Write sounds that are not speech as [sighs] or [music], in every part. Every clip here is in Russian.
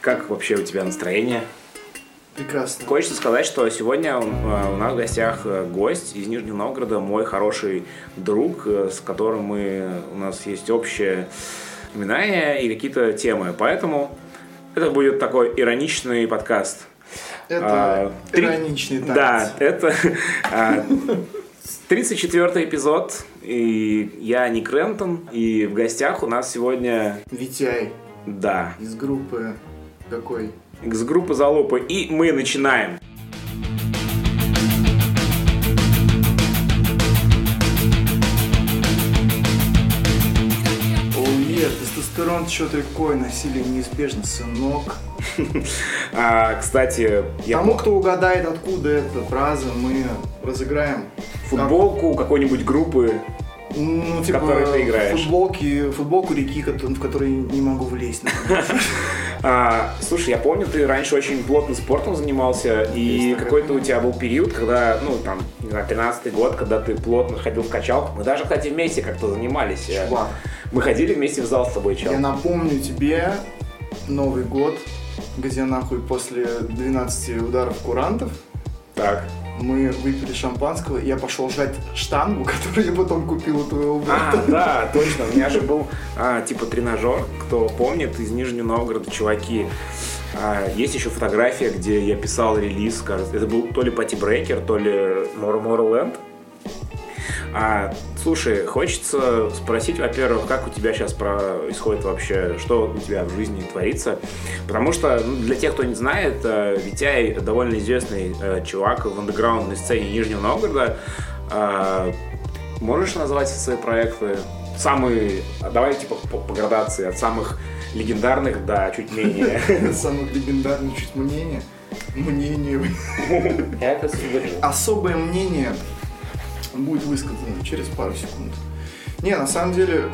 Как вообще у тебя настроение? Прекрасно. Хочется сказать, что сегодня у у нас в гостях э, гость из Нижнего Новгорода, мой хороший друг, э, с которым мы, у нас есть общее воспоминания и какие-то темы. Поэтому это будет такой ироничный подкаст. Это А, три- ироничный танец. Да, это а, 34 эпизод, и я Ник Рентон, и в гостях у нас сегодня, Витяй да, из группы какой? X-группа Залупа, и мы начинаем. Тестостерон что такое, насилие неизбежно, сынок. [laughs] А, кстати, я Тому, кто угадает, откуда эта фраза, мы разыграем футболку какой-нибудь группы. Ну, типа, которой ты играешь. Футболки, футболку реки, в которой не могу влезть. [laughs] А, слушай, я помню, ты раньше очень плотно спортом занимался, и какой-то у тебя был период, когда, ну, там, не знаю, 13 год, когда ты плотно ходил в качалку. Мы даже, кстати, вместе как-то занимались. Э, Чувак, Мы ходили вместе в зал с тобой, чел. я напомню тебе Новый год, где нахуй после 12 ударов курантов Так. Мы выпили шампанского, и я пошел жать штангу, [laughs] которую я потом купил у твоего А, брата. да, точно. У меня же был, а, типа, тренажер, кто помнит, из Нижнего Новгорода, чуваки. А, есть еще фотография, где я писал релиз, кажется. Это был то ли Пати Брейкер, то ли More Tomorrowland. А, слушай, хочется спросить, во-первых, как у тебя сейчас происходит вообще, что у тебя в жизни творится? Потому что, ну, для тех, кто не знает, э, Витяй довольно известный э, чувак в андеграундной сцене Нижнего Новгорода. А, можешь назвать свои проекты? Самые, давай типа по, по градации, от самых легендарных до чуть менее. [laughs] Самых легендарных чуть мнение. Мнение. Особое мнение будет высказано через пару секунд. Не, на самом деле,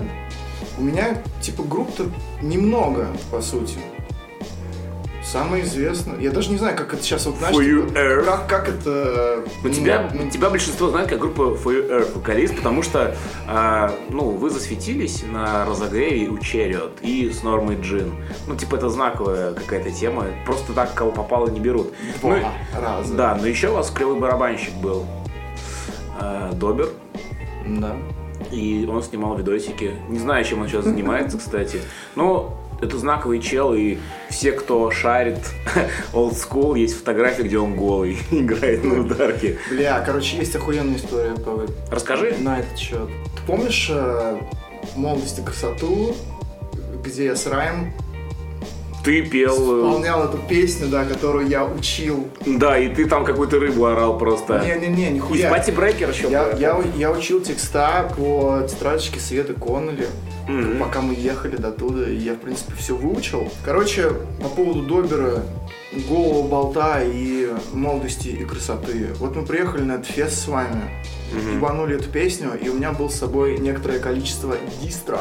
у меня типа групп-то немного, по сути. Самое известное. Я даже не знаю, как это сейчас вот, знаешь, типа, как, как это... Ну, тебя, ну, тебя большинство знает как группа For You Earth вокалист, потому что а, ну, вы засветились на разогреве у Chariot и с Нормой Джин. Ну, типа, это знаковая какая-то тема. Просто так, кого попало, не берут. Два Ну, раза. Да, но еще у вас клевый барабанщик был. А, Добер. Да. И он снимал видосики. Не знаю, чем он сейчас занимается, кстати. Но это знаковый чел, и все, кто шарит [laughs] old school, есть фотографии, где он голый [laughs] играет на ударке. Бля, короче, есть охуенная история по, Расскажи. на этот счет. Ты помнишь э, «Молодость и красоту», где я с Раем Ты пел... э, исполнял эту песню, да, которую я учил. Да, и ты там какую-то рыбу орал просто. Не-не-не, И нихуя. Пати Брейкер еще. Я, был. я, я учил текста по тетрадочке Светы Коннелли, Мгм. пока мы ехали до туда, и я, в принципе, все выучил. Короче, по поводу Добера, голого болта и молодости и красоты. Вот мы приехали на этот фест с вами, Мгм. ебанули эту песню, и у меня было с собой некоторое количество дистро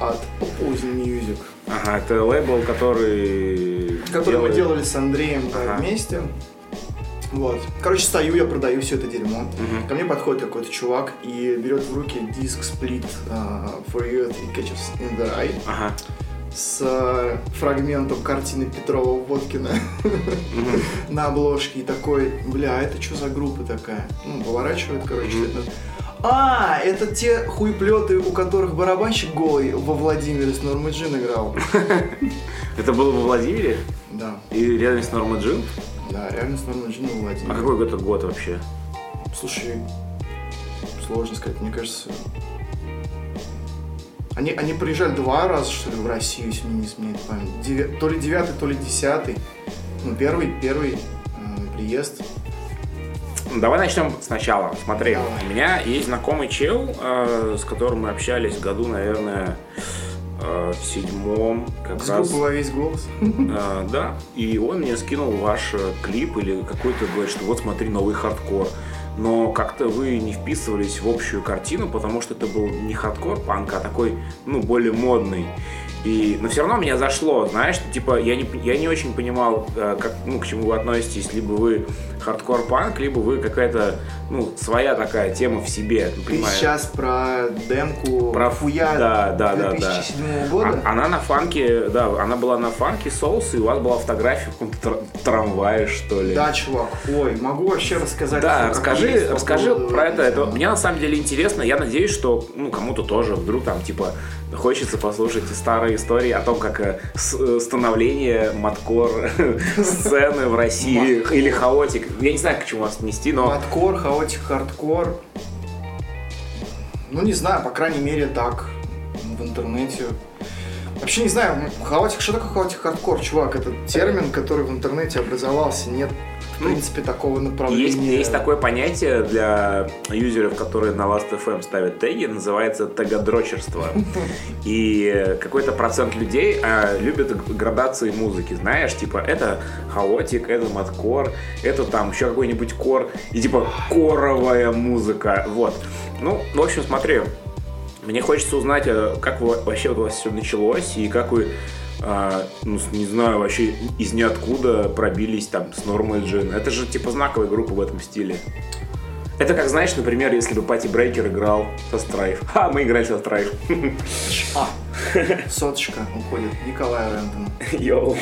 от Opposing Music, Ага, это лейбл, который... который мы делает- делали с Андреем да, Ага. вместе. Вот. Короче, стою, я продаю все это дерьмо. Мгм. Ко мне подходит какой-то чувак и берет в руки диск сплит а, For You и Catches in the Eye Ага. с а, фрагментом картины Петрова Водкина [laughs] на обложке и такой, бля, это что за группа такая? Ну, поворачивает, короче, это- А, это те хуеплеты, у которых барабанщик голый во Владимире с Нормой Джин играл. [laughs] Это было во Владимире? Да, И рядом с Норма Джин? да, реально с Нормой Джин во А Владимире. какой это год вообще? Слушай, сложно сказать, мне кажется... Они, они приезжали два раза, что ли, в Россию, если мне не изменяет память. Девя- То ли девятый, то ли десятый. Ну, первый, первый э, приезд. Давай начнем сначала. Смотри, Давай. у меня есть знакомый чел, э, с которым мы общались году, наверное, э, в седьмом, как С раз. во весь голос. Э, да. И он мне скинул ваш клип или какой-то говорит, что вот смотри новый хардкор. Но как-то вы не вписывались в общую картину, потому что это был не хардкор панк, а такой, ну, более модный. И, но все равно меня зашло, знаешь, типа, я не, я не очень понимал, как, ну, к чему вы относитесь, либо вы хардкор-панк, либо вы какая-то, ну, своя такая тема в себе, Ты понимаешь? сейчас про демку Про Фуя да, да, да, да. 2007 года? А- Она на фанке, да, она была на фанке соус, и у вас была фотография в каком-то тр- трамвае, что ли. Да, чувак. Ой, могу вообще рассказать. Да, расскажи, расскажи поводу про это. это. Мне на самом деле интересно. Я надеюсь, что ну, кому-то тоже вдруг там типа хочется послушать старые истории о том, как э, э, становление маткор [laughs] сцены в России или хаотик. Я не знаю, к чему вас нести, но Маткор, chaotic hardcore. Ну, не знаю, по крайней мере, так. В интернете. Вообще не знаю, chaotic, что такое chaotic hardcore, чувак? Это термин, который в интернете образовался. Нет, в Ну, принципе, такого есть, направления. есть такое понятие для юзеров, которые на Last.fm ставят теги, называется тегодрочерство. [laughs] И какой-то процент людей а, любят градации музыки, знаешь, типа это хаотик, это маткор, это там еще какой-нибудь кор, и типа коровая музыка, вот. Ну, в общем, смотри, мне хочется узнать, э, как вы- вообще у вас все началось, и как вы, а, ну, не знаю, вообще из ниоткуда пробились там с Нормой Джин. Это же типа знаковая группа в этом стиле. Это как, знаешь, например, если бы Пати Брейкер играл со Страйф. Ха, [laughs] мы играли со Страйф. А, соточка уходит. Николай Рентон. [laughs] Йоу.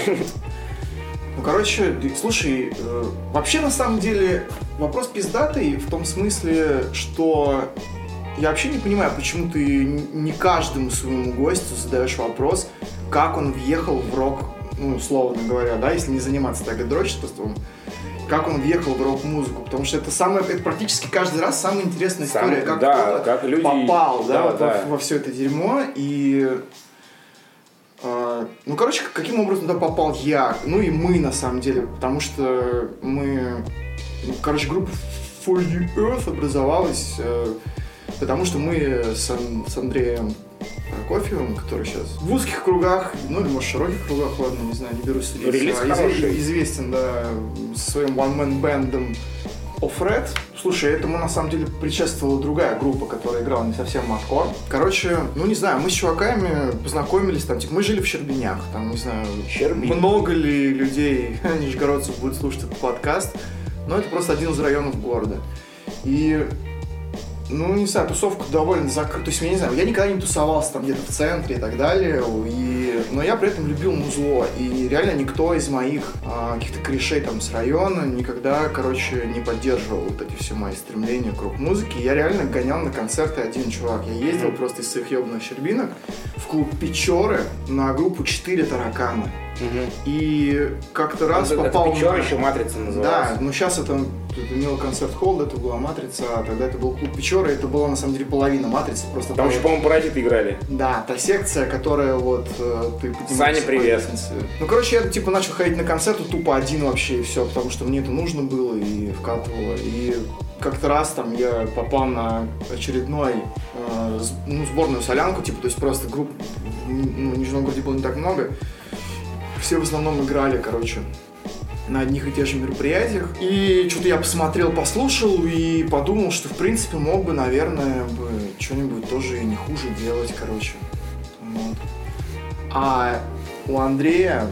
Ну, короче, слушай, э, вообще на самом деле вопрос пиздатый в том смысле, что я вообще не понимаю, почему ты не каждому своему гостю задаешь вопрос, как он въехал в рок, ну, условно говоря, да, если не заниматься тагодрочеством, как он въехал в рок-музыку, потому что это самое, это практически каждый раз самая интересная Сам- история, как да, как люди- попал, да, да, вот во- да. во, все это дерьмо, и а, ну, короче, каким образом туда попал я, ну и мы, на самом деле, потому что мы, ну, короче, группа For You Earth образовалась, э, потому что мы с, с Андреем Прокофьевым, который сейчас в узких кругах, ну или может широких кругах, ладно, не знаю, не берусь судить, Релиз а, хороший. известен, да, своим one-man бендом Офред. Слушай, этому на самом деле предшествовала другая группа, которая играла не совсем маткор. Короче, ну не знаю, мы с чуваками познакомились, там, типа, мы жили в Щербинях, там, не знаю, Щербин. много ли людей, [laughs] нижегородцев, будет слушать этот подкаст, но это просто один из районов города. И ну, не знаю, тусовка довольно закрыта. То есть, я не знаю, я никогда не тусовался там где-то в центре и так далее. И... Но я при этом любил музло. И реально никто из моих а, каких-то корешей там с района никогда, короче, не поддерживал вот эти все мои стремления к рок-музыке. Я реально гонял на концерты один чувак. Я ездил просто из своих ебаных щербинок в клуб Печоры на группу «Четыре таракана». И как-то раз Это попал Печора на- еще Матрица да, называлась. ну сейчас это, это не концерт холл, это была Матрица, а тогда это был клуб Печора, это была на самом деле половина Матрицы, просто Там та еще, по-моему, паразиты играли. Да, та секция, которая вот э, ты Саня, привет. Ну, короче, я типа начал ходить на концерты тупо один вообще и все, потому что мне это нужно было и вкатывало. И как-то раз там я попал на очередной э, ну, сборную солянку, типа, то есть просто групп ну, в Нижнем городе было не так много. Все в основном играли, короче, на одних и тех же мероприятиях. И что-то я посмотрел, послушал и подумал, что, в принципе, мог бы, наверное, бы что-нибудь тоже не хуже делать, короче. Вот. А у Андрея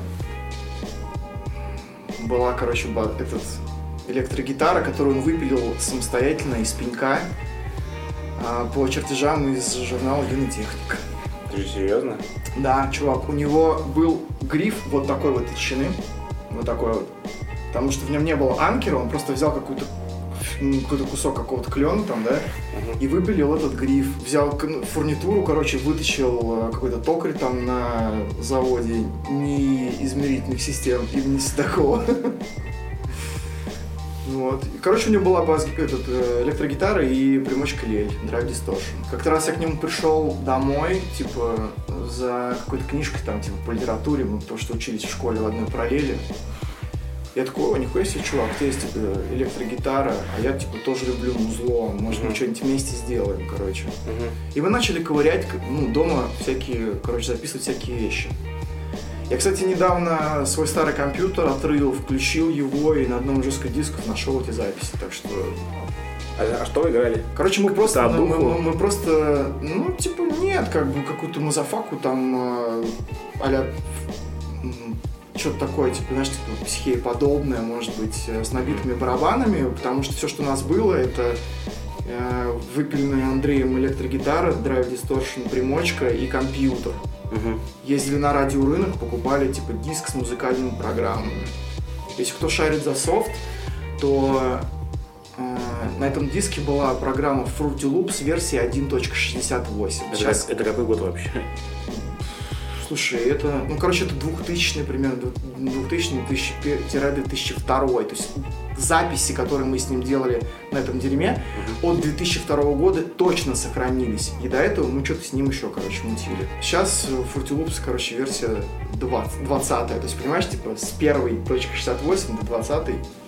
была, короче, этот электрогитара, которую он выпилил самостоятельно из пенька а, по чертежам из журнала «Юный техник». Ты же серьезно? Да, чувак, у него был гриф вот такой вот толщины, вот такой вот, потому что в нем не было анкера, он просто взял какую-то какой-то кусок какого-то клена там, да, и выпилил этот гриф. Взял ну, фурнитуру, короче, вытащил э, какой-то токарь там на заводе неизмерительных систем, имени такого. [laughs] Вот. И, короче, у него была бас этот, э, электрогитара и примочка лель, Drive Distortion. Как-то раз я к нему пришел домой, типа, за какой-то книжкой там, типа, по литературе, мы потому что учились в школе в одной параллели. Я такой, о, нихуя себе, чувак, у тебя есть, типа, электрогитара, а я, типа, тоже люблю музло, может, мы Мгм. что-нибудь вместе сделаем, короче. И мы начали ковырять, ну, дома всякие, короче, записывать всякие вещи. Я, кстати, недавно свой старый компьютер отрыл, включил его и на одном из жестких дисков нашел эти записи. Так что, А, а что вы играли? короче, мы просто, мы, мы- мы просто, ну, типа, нет, как бы какую-то мазафаку там, э, а-ля, что-то такое, типа, знаешь, типа психееподобное, может быть, э, с набитыми барабанами, потому что все, что у нас было, это э, выпиленная Андреем электрогитара, драйв дисторшн, примочка и компьютер. Мгм. Ездили на радиорынок, покупали типа диск с музыкальными программами. Если кто шарит за софт, то э, на этом диске была программа Fruity Loops версии 1.68. Это, Сейчас, это какой год вообще? слушай, это, ну, короче, это 2000 примерно, 2000-2002. То есть записи, которые мы с ним делали на этом дерьме, от 2002 года точно сохранились. И до этого мы что-то с ним еще, короче, мутили. Сейчас э, Fruity Loops, короче, версия 20, 20 То есть, понимаешь, типа с первой точки 68 до 20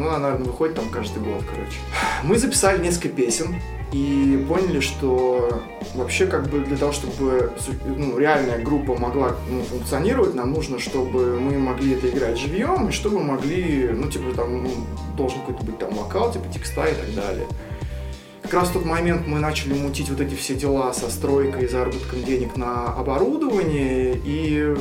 ну, она, выходит там каждый год, короче. Мы записали несколько песен и поняли, что вообще как бы для того, чтобы ну, реальная группа могла ну, функционировать, нам нужно, чтобы мы могли это играть живьем, и чтобы могли, ну, типа, там, ну, должен какой-то быть там вокал, типа, текста и так далее. Как раз в тот момент мы начали мутить вот эти все дела со стройкой и заработком денег на оборудование, и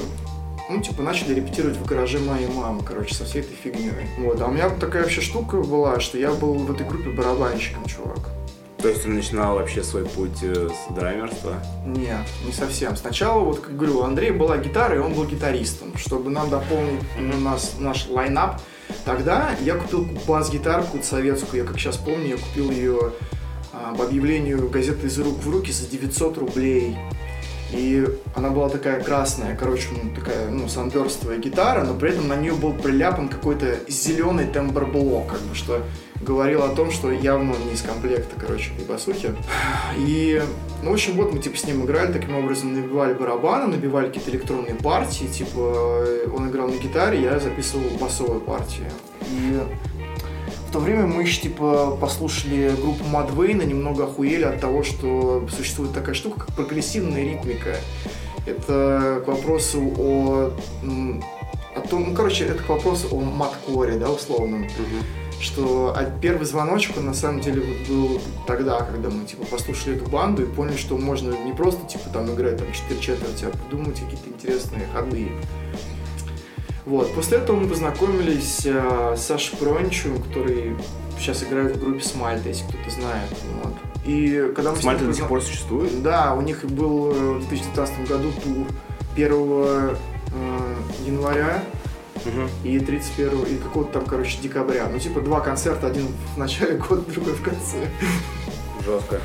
ну, типа, начали репетировать в гараже моей мамы, короче, со всей этой фигней. Вот, а у меня такая вообще штука была, что я был в этой группе барабанщиком, чувак. То есть ты начинал вообще свой путь э, с драймерства? Нет, не совсем. Сначала, вот, как говорю, у Андрея была гитара, и он был гитаристом. Чтобы нам дополнить ну, нас, наш лайнап, тогда я купил бас-гитару какую-то советскую, я как сейчас помню, я купил ее а, по объявлению газеты «Из рук в руки» за 900 рублей. И она была такая красная, короче, ну, такая, ну, санберстовая гитара, но при этом на нее был приляпан какой-то зеленый тембр-блок, как бы, что говорил о том, что явно он не из комплекта, короче, этой басухи. [sighs] И, ну, в общем, вот мы, типа, с ним играли, таким образом набивали барабаны, набивали какие-то электронные партии, типа, э, он играл на гитаре, я записывал басовые партии. И в то время мы еще, типа, послушали группу Мадвейна, немного охуели от того, что существует такая штука, как прогрессивная ритмика. Это к вопросу о... о том, ну, короче, это к вопросу о маткоре, да, условном что а первый звоночек, он на самом деле вот был тогда, когда мы типа послушали эту банду и поняли, что можно не просто типа там играть там 4 четверти, а придумать какие-то интересные ходы. Вот. После этого мы познакомились э, с Сашей Прончевым, который сейчас играет в группе Смальта, если кто-то знает. Вот. И когда мы Смальта до сих пор существует? да, у них был э, в 2019 году тур 1 э, января Мгм. и 31 и какого-то там, короче, декабря. Ну, типа, два концерта, один в начале года, [laughs] другой в конце. Жестко.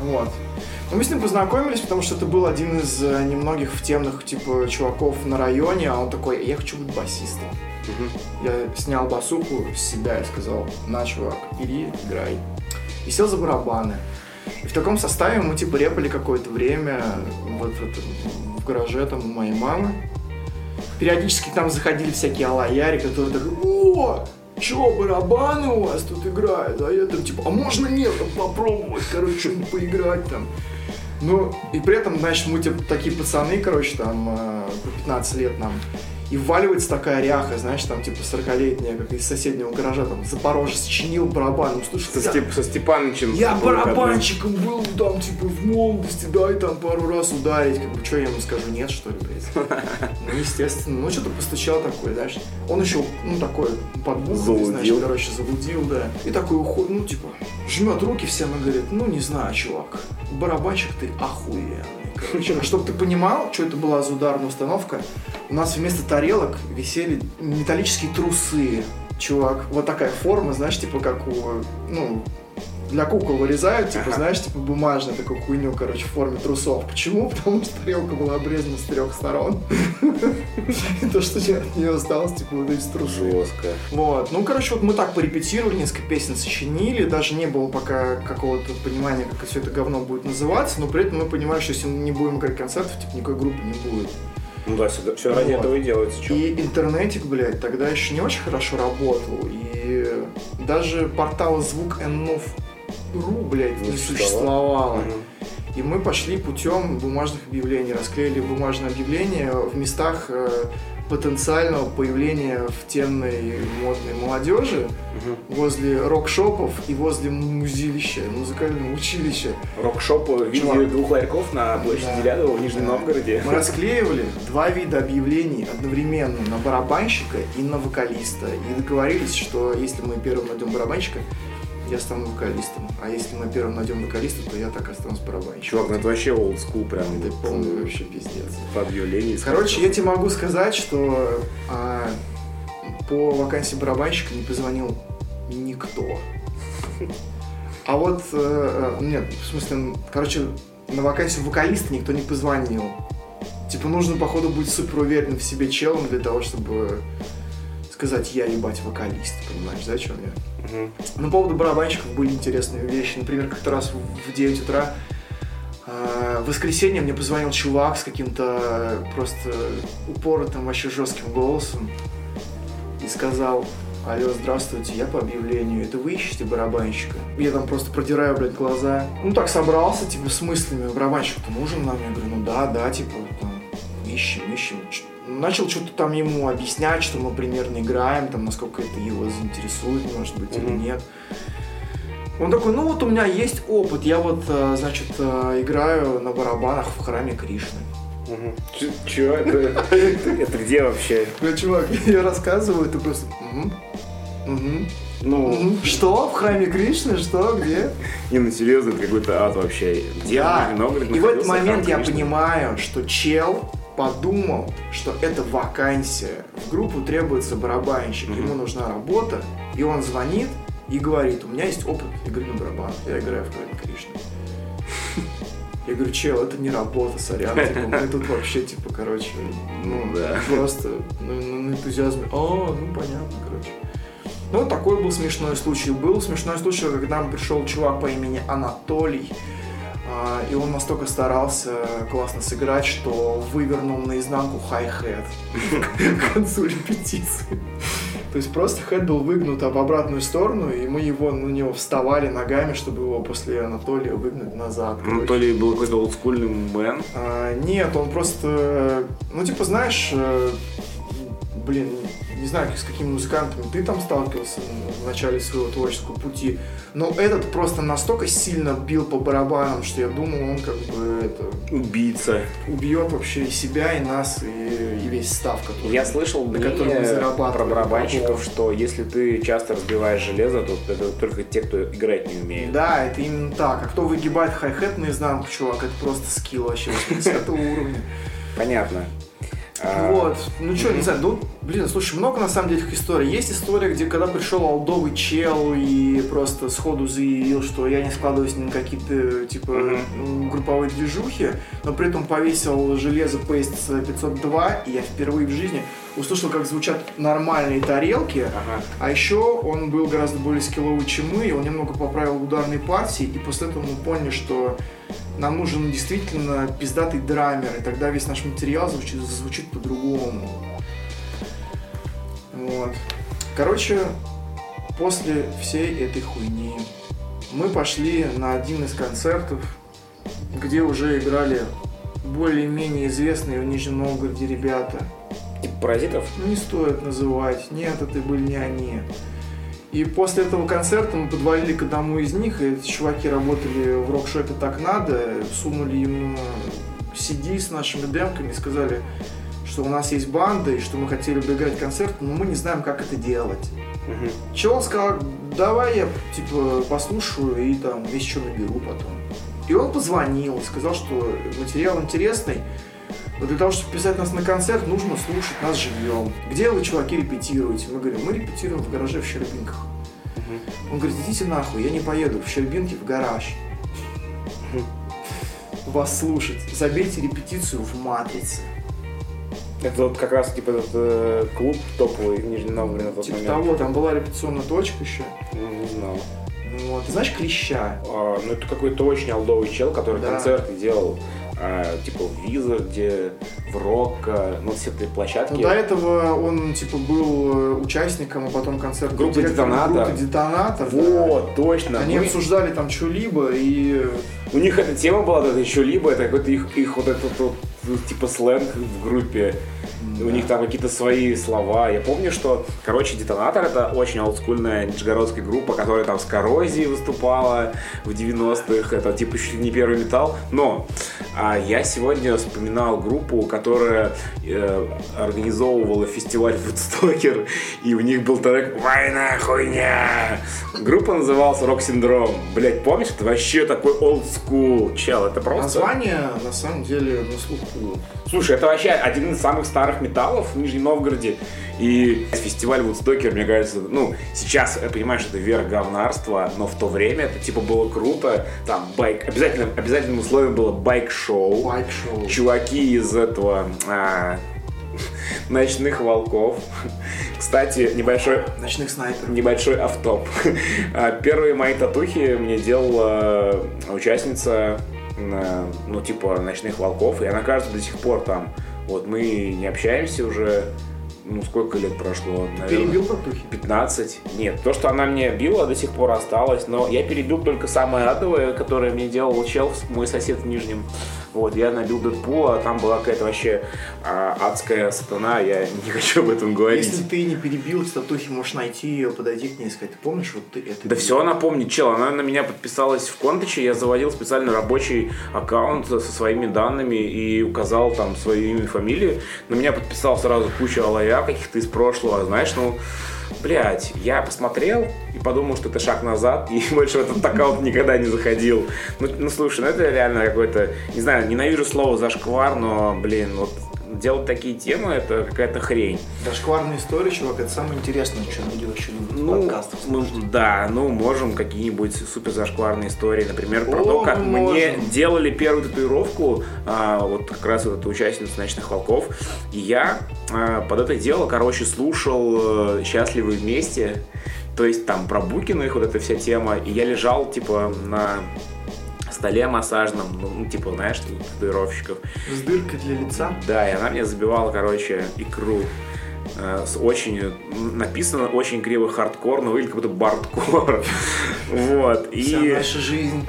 Вот. Ну, мы с ним познакомились, потому что это был один из э, немногих в темных, типа, чуваков на районе, а он такой, я хочу быть басистом. Мгм. Я снял басуку с себя и сказал, на, чувак, иди, играй. И сел за барабаны. И в таком составе мы, типа, репали какое-то время вот в, этом- в гараже там у моей мамы. Периодически к нам заходили всякие алаяри, которые такие, о, чё, барабаны у вас тут играют? А я там, типа, а можно нет, там, попробовать, короче, поиграть там. Ну, и при этом, значит, мы типа такие пацаны, короче, там, э, по 15 лет нам. И вваливается такая ряха, знаешь, там, типа, 40-летняя, как из соседнего гаража, там, Запорожец чинил барабан. Ну, слушай, Со, я- Степ- со Степанычем. я барабанщиком был там, типа, в молодости, дай там пару раз ударить. Как бы, что я ему скажу, нет, что ли, блядь? Ну, естественно. Ну, что-то постучал такой, знаешь. Он еще, ну, такой, Залудил. значит, короче, залудил, да. И такой уходит, ну, типа, жмет руки всем и говорит, ну, не знаю, чувак, барабанщик ты охуенный. Короче, чтобы ты понимал, что это была за ударная установка, у нас вместо тарелок висели металлические трусы. Чувак, вот такая форма, знаешь, типа как у, ну, для кукол вырезают, типа, Ага. знаешь, типа бумажную такую хуйню, короче, в форме трусов. Почему? [laughs] Потому что тарелка была обрезана с трех сторон. [laughs] И то, что от нее осталось, типа, вот эти трусы. Жестко. Вот. Ну, короче, вот мы так порепетировали, несколько песен сочинили, даже не было пока какого-то понимания, как все это говно будет называться, но при этом мы понимали, что если мы не будем играть концертов, типа, никакой группы не будет. Ну да, все, ради Вот. этого и делается. чё. И интернетик, блядь, тогда еще не очень хорошо работал. И даже портал звук ру, блядь, не Не существовало. Мгм. И мы пошли путем бумажных объявлений, расклеили бумажные объявления в местах э, потенциального появления в темной модной молодежи возле рок-шопов и возле музилища, музыкального училища. Рок-шоп в виде Чувак. двух ларьков на площади Да. Делядова в Нижнем Да. Новгороде. Мы расклеивали два вида объявлений одновременно на барабанщика и на вокалиста. И договорились, что если мы первым найдем барабанщика, я стану вокалистом. А если мы первым найдем вокалиста, то я так останусь барабанщиком. Чувак, ну это вообще олдскул прям. Это полный вообще пиздец. В объявлении. Короче, я тебе могу сказать, что а, по вакансии барабанщика не позвонил никто. А вот, э, э, нет, в смысле, короче, на вакансию вокалиста никто не позвонил. Типа нужно, походу, быть супер уверенным в себе челом для того, чтобы сказать, я ебать вокалист, понимаешь, да, о чем я? Мгм. На поводу барабанщиков были интересные вещи. Например, как-то раз в в 9 утра э, в воскресенье мне позвонил чувак с каким-то просто упоротым, вообще жестким голосом и сказал, алло, здравствуйте, я по объявлению, это вы ищете барабанщика? Я там просто продираю, блядь, глаза. Ну так собрался, типа, с мыслями, барабанщик-то нужен нам? Я говорю, ну да, да, типа, ищем, ищем. Начал что-то там ему объяснять, что мы примерно играем, там, насколько это его заинтересует, может быть, или Мгм. нет. Он такой, ну вот у меня есть опыт, я вот, э, значит, э, играю на барабанах в храме Кришны. Мгм. Ч- Чё? Это [laughs] где вообще? Бля, чувак, [laughs] я рассказываю, ты просто... «Мгм, мгм, Ну, мгм». Что? В храме Кришны? Что? Где? [laughs] не, ну серьезно, это какой-то ад вообще. Где Да. И в этот момент я понимаю, что чел подумал, что это вакансия. В группу требуется барабанщик, ему нужна работа, и он звонит и говорит, у меня есть опыт игры на барабанах, я играю в храме Кришны. Я говорю, чел, это не работа, сорян, типа, мы тут вообще, типа, короче, ну, Ну да. просто на, на- энтузиазме, а, ну, понятно, короче. Ну, вот такой был смешной случай. Был смешной случай, когда нам пришел чувак по имени Анатолий, и он настолько старался классно сыграть, что вывернул наизнанку хай-хет [laughs] к концу репетиции. То есть просто хэт был выгнут об обратную сторону, и мы его на него вставали ногами, чтобы его после Анатолия выгнуть назад. Ли был какой-то олдскульный мэн. А, нет, он просто, ну типа знаешь, э, блин, не знаю, с какими музыкантами ты там сталкивался в начале своего творческого пути, но этот просто настолько сильно бил по барабанам, что я думал, он как бы это Убийца. убьет вообще и себя, и нас, и, и весь став, который... Я слышал на котором мы зарабатываем. про барабанщиков, что если ты часто разбиваешь железо, то это только те, кто играть не умеет. Да, это именно так. А кто выгибает хай-хет наизнанку, чувак, это просто скилл вообще [laughs] 80 уровня. Понятно. А, Вот, ну что, не знаю, ну, блин, слушай, много на самом деле этих историй. Есть история, где когда пришел алдовый чел и просто сходу заявил, что я не складываюсь ни на какие-то, типа, м, групповые движухи, но при этом повесил железо Pace 502, и я впервые в жизни услышал, как звучат нормальные тарелки, Ага. а еще он был гораздо более скилловый, чем мы, и он немного поправил ударные партии, и после этого мы поняли, что нам нужен действительно пиздатый драмер, и тогда весь наш материал звучит, звучит по-другому. Вот. Короче, после всей этой хуйни мы пошли на один из концертов, где уже играли более-менее известные в Нижнем Новгороде ребята. Типа паразитов? Ну, не стоит называть. Нет, это были не они. И после этого концерта мы подвалили к одному из них, и эти чуваки работали в рок-шопе «Так надо», сунули ему CD с нашими демками и сказали, что у нас есть банда, и что мы хотели бы играть концерт, но мы не знаем, как это делать. Мгм. Чел сказал, давай я, типа, послушаю и там что наберу потом. И он позвонил, сказал, что материал интересный, но для того, чтобы писать нас на концерт, нужно слушать нас живьем. Где вы, чуваки, репетируете? Мы говорим, мы репетируем в гараже в Щербинках. Мгм. Он говорит, идите нахуй, я не поеду в Щербинки в гараж. Вас слушать. Забейте репетицию в матрице. Это вот как раз типа этот э, клуб топовый в Нижнем Новгороде на тот Типа момент. того, там была репетиционная точка еще. Ну, не знал. Вот. Ты знаешь Клеща? А, ну это какой-то очень алдовый чел, который Да. концерты делал а, типа в Визарде, в Рокко, ну все эти площадки. Ну, до этого он, типа, был э, участником, а потом концерт Группы «Детонатор». Группы Детонатор. да. Вот, точно. Они Мы- обсуждали там что-либо, и у них эта тема была, это еще либо это какой-то их, их вот этот вот, типа сленг в группе. У них там какие-то свои слова. Я помню, что, короче, Детонатор это очень олдскульная нижегородская группа, которая там с коррозией выступала в 90-х. Это типа чуть ли не первый металл. Но а, я сегодня вспоминал группу, которая э, организовывала фестиваль Woodstocker, и у них был трек «Война, хуйня!». Группа называлась «Рок Синдром». Блять, помнишь? Это вообще такой олдскул. Чел, это просто... Название, на самом деле, на слуху. Слушай, это вообще один из самых старых металлов в Нижнем Новгороде. И фестиваль Вудстокер, мне кажется, ну, сейчас, я понимаю, что это верх говнарства, но в то время это, типа, было круто. Там байк, обязательно, обязательным условием было байк-шоу. Байк-шоу. Чуваки из этого... а, Ночных волков. Кстати, небольшой Ночных снайперов. небольшой автоп. А, Первые мои татухи мне делала участница, э, ну, типа, «Ночных волков», и она, кажется, до сих пор там. Вот мы не общаемся уже, ну, сколько лет прошло, наверное. Перебил татухи? 15. Нет, то, что она мне била, до сих пор осталось, но я перебил только самое адовое, которое мне делал чел, мой сосед в Нижнем. Вот, я набил Дэдпула, а там была какая-то вообще а, адская сатана, я не [laughs] хочу об этом говорить. Если ты не перебил эти татухи, можешь найти ее, подойти к ней и сказать, ты помнишь, вот ты это... Да бил?» все она помнит, чел, она на меня подписалась в Контаче, я заводил специально рабочий аккаунт со своими данными и указал там свое имя и фамилию. На меня подписал сразу куча алая каких-то из прошлого, знаешь, ну, блядь, я посмотрел и подумал, что это шаг назад, и [laughs] больше в этот аккаунт никогда не заходил. Ну, ну слушай, ну это реально какой-то, не знаю, ненавижу слово зашквар, но, блин, вот делать такие темы, это какая-то хрень. Зашкварная история, чувак, это самое интересное, что люди вообще любят Ну, подкастов ну, да, ну, можем какие-нибудь супер зашкварные истории. Например, про О, то, как мы мне можем. делали первую татуировку, а, вот как раз вот эта участница «Ночных волков». И я а, под это дело, короче, слушал э, «Счастливы вместе», то есть там про Букиных вот эта вся тема. И я лежал, типа, на столе массажном, ну, ну, типа, знаешь, татуировщиков. С дыркой для лица. Да, и она мне забивала, короче, икру. Э, С очень написано очень криво хардкор, но выглядит как будто бардкор. [laughs] Вот. Вся И наша жизнь.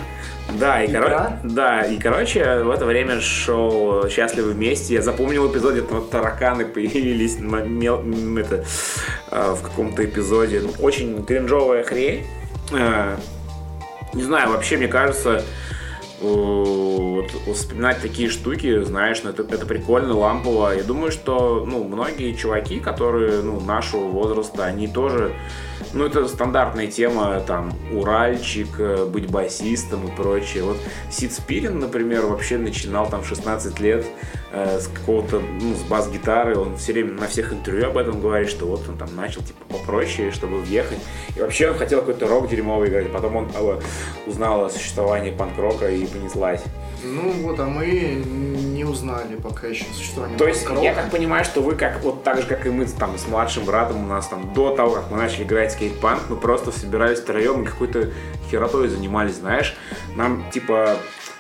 да, и, коро- да, и короче, в это время шоу «Счастливы вместе». Я запомнил эпизод, где там тараканы появились на мел- это, э, в каком-то эпизоде. Очень кринжовая хрень. Не знаю, вообще, мне кажется, вот, вспоминать такие штуки, знаешь, ну, это, это прикольно, лампово. Я думаю, что ну, многие чуваки, которые ну, нашего возраста, они тоже ну, это стандартная тема, там, Уральчик, э, быть басистом и прочее. Вот Сид Спирин, например, вообще начинал там в 16 лет э, с какого-то, ну, с бас-гитары. Он все время на всех интервью об этом говорит, что вот он там начал, типа, попроще, чтобы въехать. И вообще он хотел какой-то рок дерьмовый играть. Потом он э, узнал о существовании панк-рока и понеслась. Ну вот, а мы не узнали пока еще существование То есть, панк-рока. я так понимаю, что вы как вот так же, как и мы там с младшим братом, у нас там до того, как мы начали играть в скейт-панк, мы просто собирались втроем и какой-то херотой занимались, знаешь. Нам типа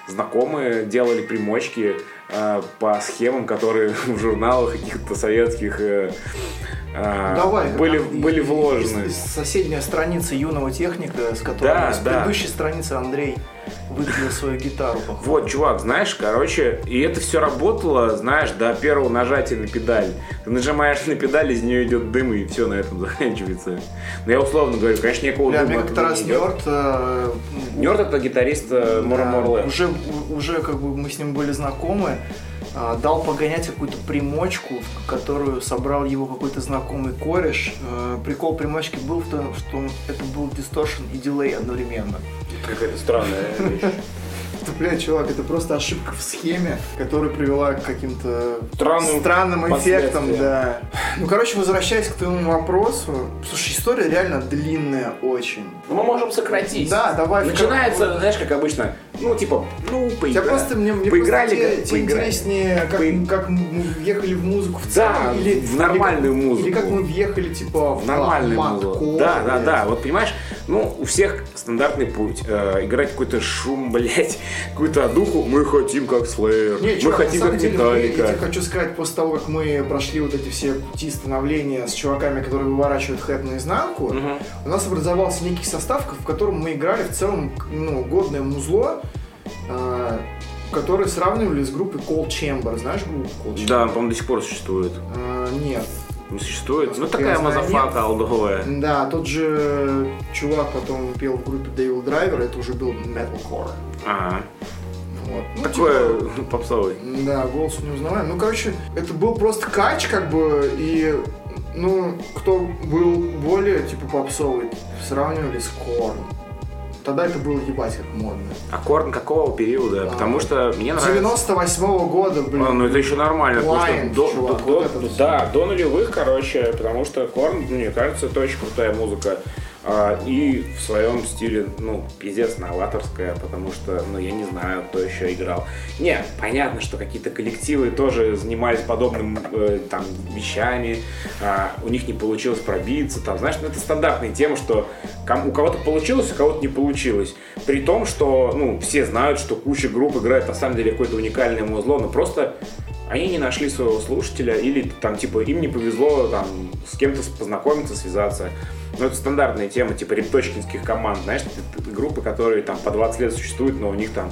знакомые делали примочки э, по схемам, которые [laughs] в журналах каких-то советских э, э, Давай, были, как- были и- вложены. и- и Соседняя страница юного техника, с которой Да, с да. предыдущей страницы Андрей выпилил свою гитару. походу. Вот, чувак, знаешь, короче, и это все работало, знаешь, до первого нажатия на педаль. Ты нажимаешь на педаль, из нее идет дым, и все на этом [laughs] заканчивается. Но я условно говорю, конечно, никакого Бля, дыма мне как-то раз. Нерд... э, Нерд это гитарист э, Мора да, Морле. уже, уже как бы мы с ним были знакомы, а, дал погонять какую-то примочку, которую собрал его какой-то знакомый кореш. Э, Прикол примочки был в том, что это был дисторшн и дилей одновременно. Какая-то странная вещь. Это, блядь, чувак, это просто ошибка в схеме, которая привела к каким-то Странным странным эффектам, да. Ну, короче, возвращаясь к твоему вопросу, слушай, история реально длинная очень. Ну, мы можем сократить. Да, давай. Начинается, знаешь, как обычно, ну, типа, ну, Я поиграли. просто мне, мне поиграли, просто как- те- поиграли. интереснее, как, Поиг- как мы въехали в музыку в Да, целом, или в нормальную или музыку. Или как мы въехали типа в, в нормальную музыку. Да, да, да. Вот понимаешь, ну, у всех стандартный путь. Э, играть какой-то шум, [laughs] блядь, какую-то одуху. Мы хотим как Slayer. Не, мы чувак, хотим как мы- я Металлика. тебе хочу сказать, после того, как мы прошли вот эти все пути становления с чуваками, которые выворачивают hat наизнанку, Мгм. у нас образовался некий состав, в котором мы играли в целом ну, годное музло, а, которые сравнивали с группой Coal Chamber. Знаешь группу Coal Chamber? Да, по-моему, до сих пор существует. А, нет. Не существует? Ну, такая мазафака олдовая. Да, тот же чувак потом пел в группе Devil Driver, это уже был metalcore. Ага. Вот. Ну, Такое типа, [laughs] попсовый. Да, голос не узнаваем. Ну, короче, это был просто кач, как бы, и, ну, кто был более, типа, попсовый, сравнивали с Корн. Тогда это было ебать как модно. А Корн какого периода? А, Потому что мне нравится... 98 года, блин. А, ну это еще нормально, потому что Blind, до, чувак, до- вот до- да, до нулевых, короче, потому что Корн, мне кажется, это очень крутая музыка. А, и в своем стиле, ну, пиздец, новаторская, потому что, ну, я не знаю, кто еще играл. Не, понятно, что какие-то коллективы тоже занимались подобным, э, там, вещами, а, у них не получилось пробиться, там, знаешь, ну, это стандартная тема, что ком- у кого-то получилось, у кого-то не получилось. При том, что, ну, все знают, что куча групп играет на самом деле какое-то уникальное музло, но просто они не нашли своего слушателя или там типа им не повезло там с кем-то познакомиться, связаться. Ну, это стандартная тема, типа репточкинских команд, знаешь, группы, которые там по 20 лет существуют, но у них там,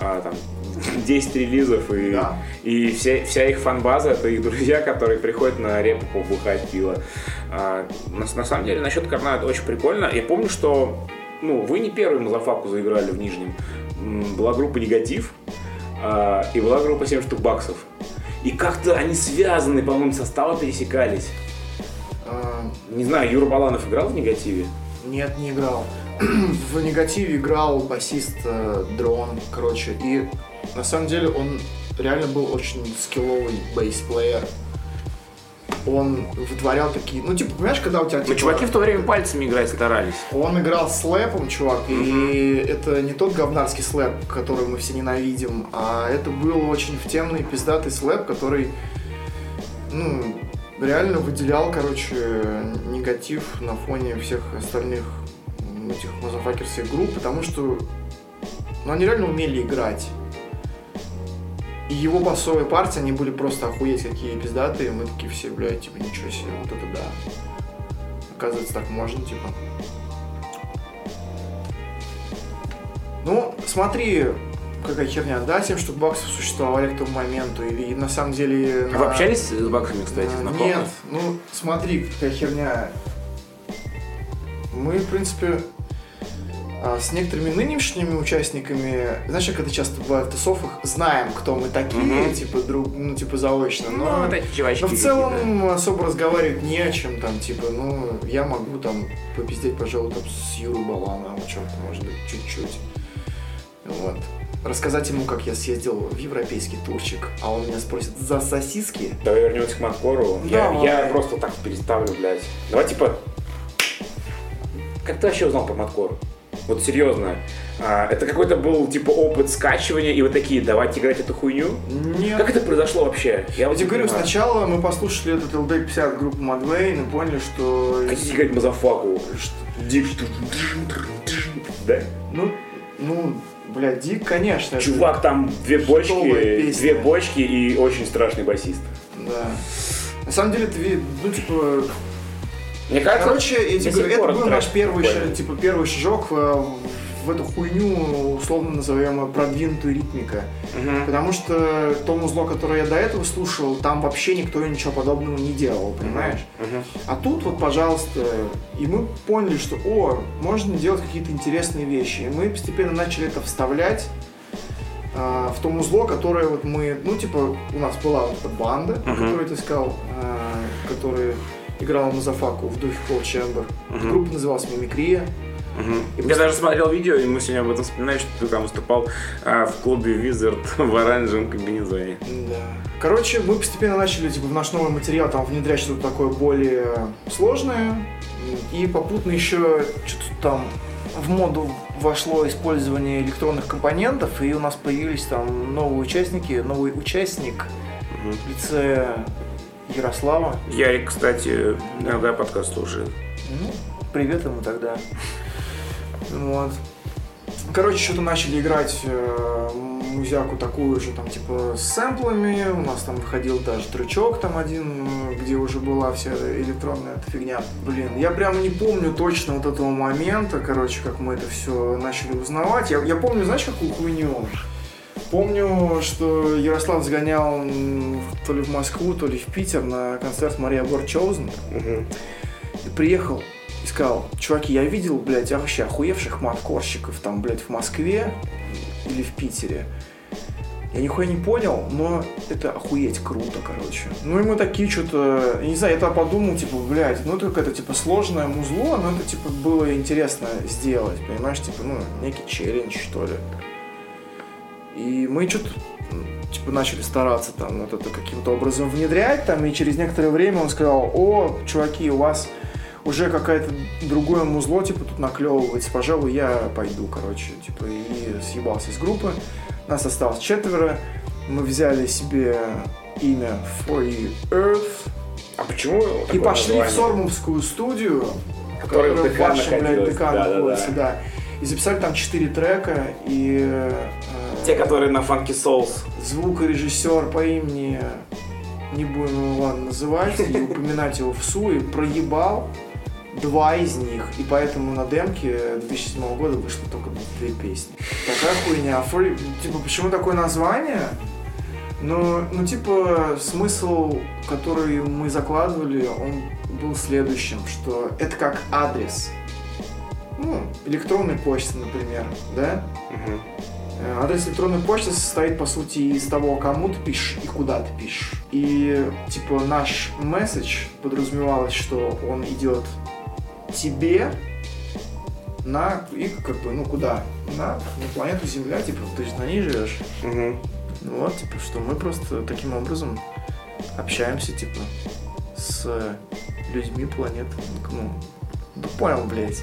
а, там [laughs] 10 релизов, и, Да. и вся, вся их фан-база это их друзья, которые приходят на репу побухать пиво. А, на, на самом деле, насчет Корна это очень прикольно. Я помню, что ну, вы не первый Мазафаку заиграли в Нижнем. Была группа Негатив, а, и была группа 7 штук баксов. И как-то они связаны, по-моему, состава пересекались. А, Не знаю, Юра Баланов играл в негативе? Нет, не играл. [clears throat] В негативе играл басист э, Дрон, короче. И на самом деле он реально был очень скилловый бейсплеер. Он вытворял такие... Ну, типа, понимаешь, когда у тебя... Ну, типа, чуваки в то время пальцами играть старались. Он играл слэпом, чувак, и это не тот говнарский слэп, который мы все ненавидим, а это был очень втемный, пиздатый слэп, который, ну, реально выделял, короче, негатив на фоне всех остальных м, этих мазафакерских групп, потому что ну, они реально умели играть. И его басовые партии, они были просто охуеть какие пиздатые, мы такие все, блядь, типа, ничего себе, вот это да. Оказывается, так можно, типа. Ну, смотри, какая херня, да, 7 штук баксов существовали к тому моменту, и, на самом деле... А Вы общались с баксами, кстати, А, знакомы? Нет, ну смотри, какая херня. Мы, в принципе, а, с некоторыми нынешними участниками, знаешь, как это часто бывает в тусовках, знаем, кто мы такие, Мгм. типа, друг, ну, типа, заочно, Ну, но... вот эти чувачки Но в целом особо разговаривать не о чем, там, типа, ну, я могу там попиздеть, пожалуй, там, с Юрой Баланом о чем-то, может быть, чуть-чуть. Вот. Рассказать ему, как я съездил в европейский турчик, а он меня спросит, за сосиски? Давай вернемся к Маткору. Я, Давай. я просто так переставлю, блядь. Давай, типа... Как ты вообще узнал про Маткор? Вот серьезно. А, это какой-то был, типа, опыт скачивания, и вы такие, давайте играть эту хуйню? Нет. Как это произошло вообще? Я вот тебе говорю, понимаю. сначала мы послушали этот LD50 группы Madway и поняли, что... Хотите играть Мазафаку? Да? Ну, ну, блядь, Дик, конечно. Чувак, там две бочки, две бочки и очень страшный басист. Да. На самом деле, ви- ну, типа, Мне кажется, короче, я тебе говорю, это был наш первый, ш- типа, первый шажок э, в эту хуйню, условно называемую продвинутую ритмика. Мгм. Потому что то музло, которое я до этого слушал, там вообще никто ничего подобного не делал, понимаешь? Мгм. А тут вот, пожалуйста, и мы поняли, что, о, можно делать какие-то интересные вещи. И мы постепенно начали это вставлять а, в то музло, которое вот мы, ну, типа, у нас была вот эта банда, Мгм. которую ты сказал, а, которая играла на зафаку в духе Cold Chamber. Мгм. Группа называлась Мимикрия. Мгм. И Я даже смотрел видео, и мы сегодня об этом вспоминаем, что ты там выступал а, в клубе Wizard [laughs] в оранжевом комбинезоне. Да. Короче, мы постепенно начали типа, в наш новый материал там внедрять что-то такое более сложное. И попутно еще что-то там в моду вошло использование электронных компонентов, и у нас появились там новые участники, новый участник в лице Ярослава. Ярик, кстати, иногда подкаст слушает. Ну, привет ему тогда. Вот. Короче, что-то начали играть э, музяку такую же, там, типа, с сэмплами. У нас там выходил даже трючок там один, э, где уже была вся электронная эта фигня. Блин, я прям не помню точно вот этого момента, короче, как мы это все начали узнавать. Я, я помню, знаешь, какую хуйню? Помню, что Ярослав сгонял то ли в Москву, то ли в Питер на концерт Мария Гор. И приехал и сказал, чуваки, я видел, блядь, вообще охуевших маткорщиков там, блядь, в Москве или в Питере. Я нихуя не понял, но это охуеть круто, короче. Ну и мы такие что-то, я не знаю, я тогда подумал, типа, блядь, ну это какое-то, типа, сложное музло, но это, типа, было интересно сделать, понимаешь, типа, ну, некий челлендж, что ли. И мы что-то, типа, начали стараться там вот это каким-то образом внедрять там, и через некоторое время он сказал, о, чуваки, у вас уже какое-то другое музло, типа, тут наклевывается, пожалуй, я пойду, короче, типа, и съебался из группы. Нас осталось четверо, мы взяли себе имя For Earth А почему и пошли в название? Сормовскую студию, Которая в вашем, блядь, ДК да-да-да. находится, да. И записали там четыре трека, и э, Те, которые на Funky Souls. звукорежиссер по имени, не будем его называть и упоминать его в суе, проебал два из них, и поэтому на демке 2007 года вышло только две песни. Такая хуйня. А For- типа, почему такое название? Ну, ну, типа, смысл, который мы закладывали, он был следующим, что это как адрес. Ну, электронной почты, например, да? Мгм. Э, Адрес электронной почты состоит, по сути, из того, кому ты пишешь и куда ты пишешь. И, типа, наш месседж подразумевалось, что он идет тебе на, и как бы, ну, куда? На, на планету Земля, типа, ты же на ней живешь. Мгм. Ну вот, типа, что мы просто таким образом общаемся, типа, с людьми планеты. Ну, ну, понял, блядь.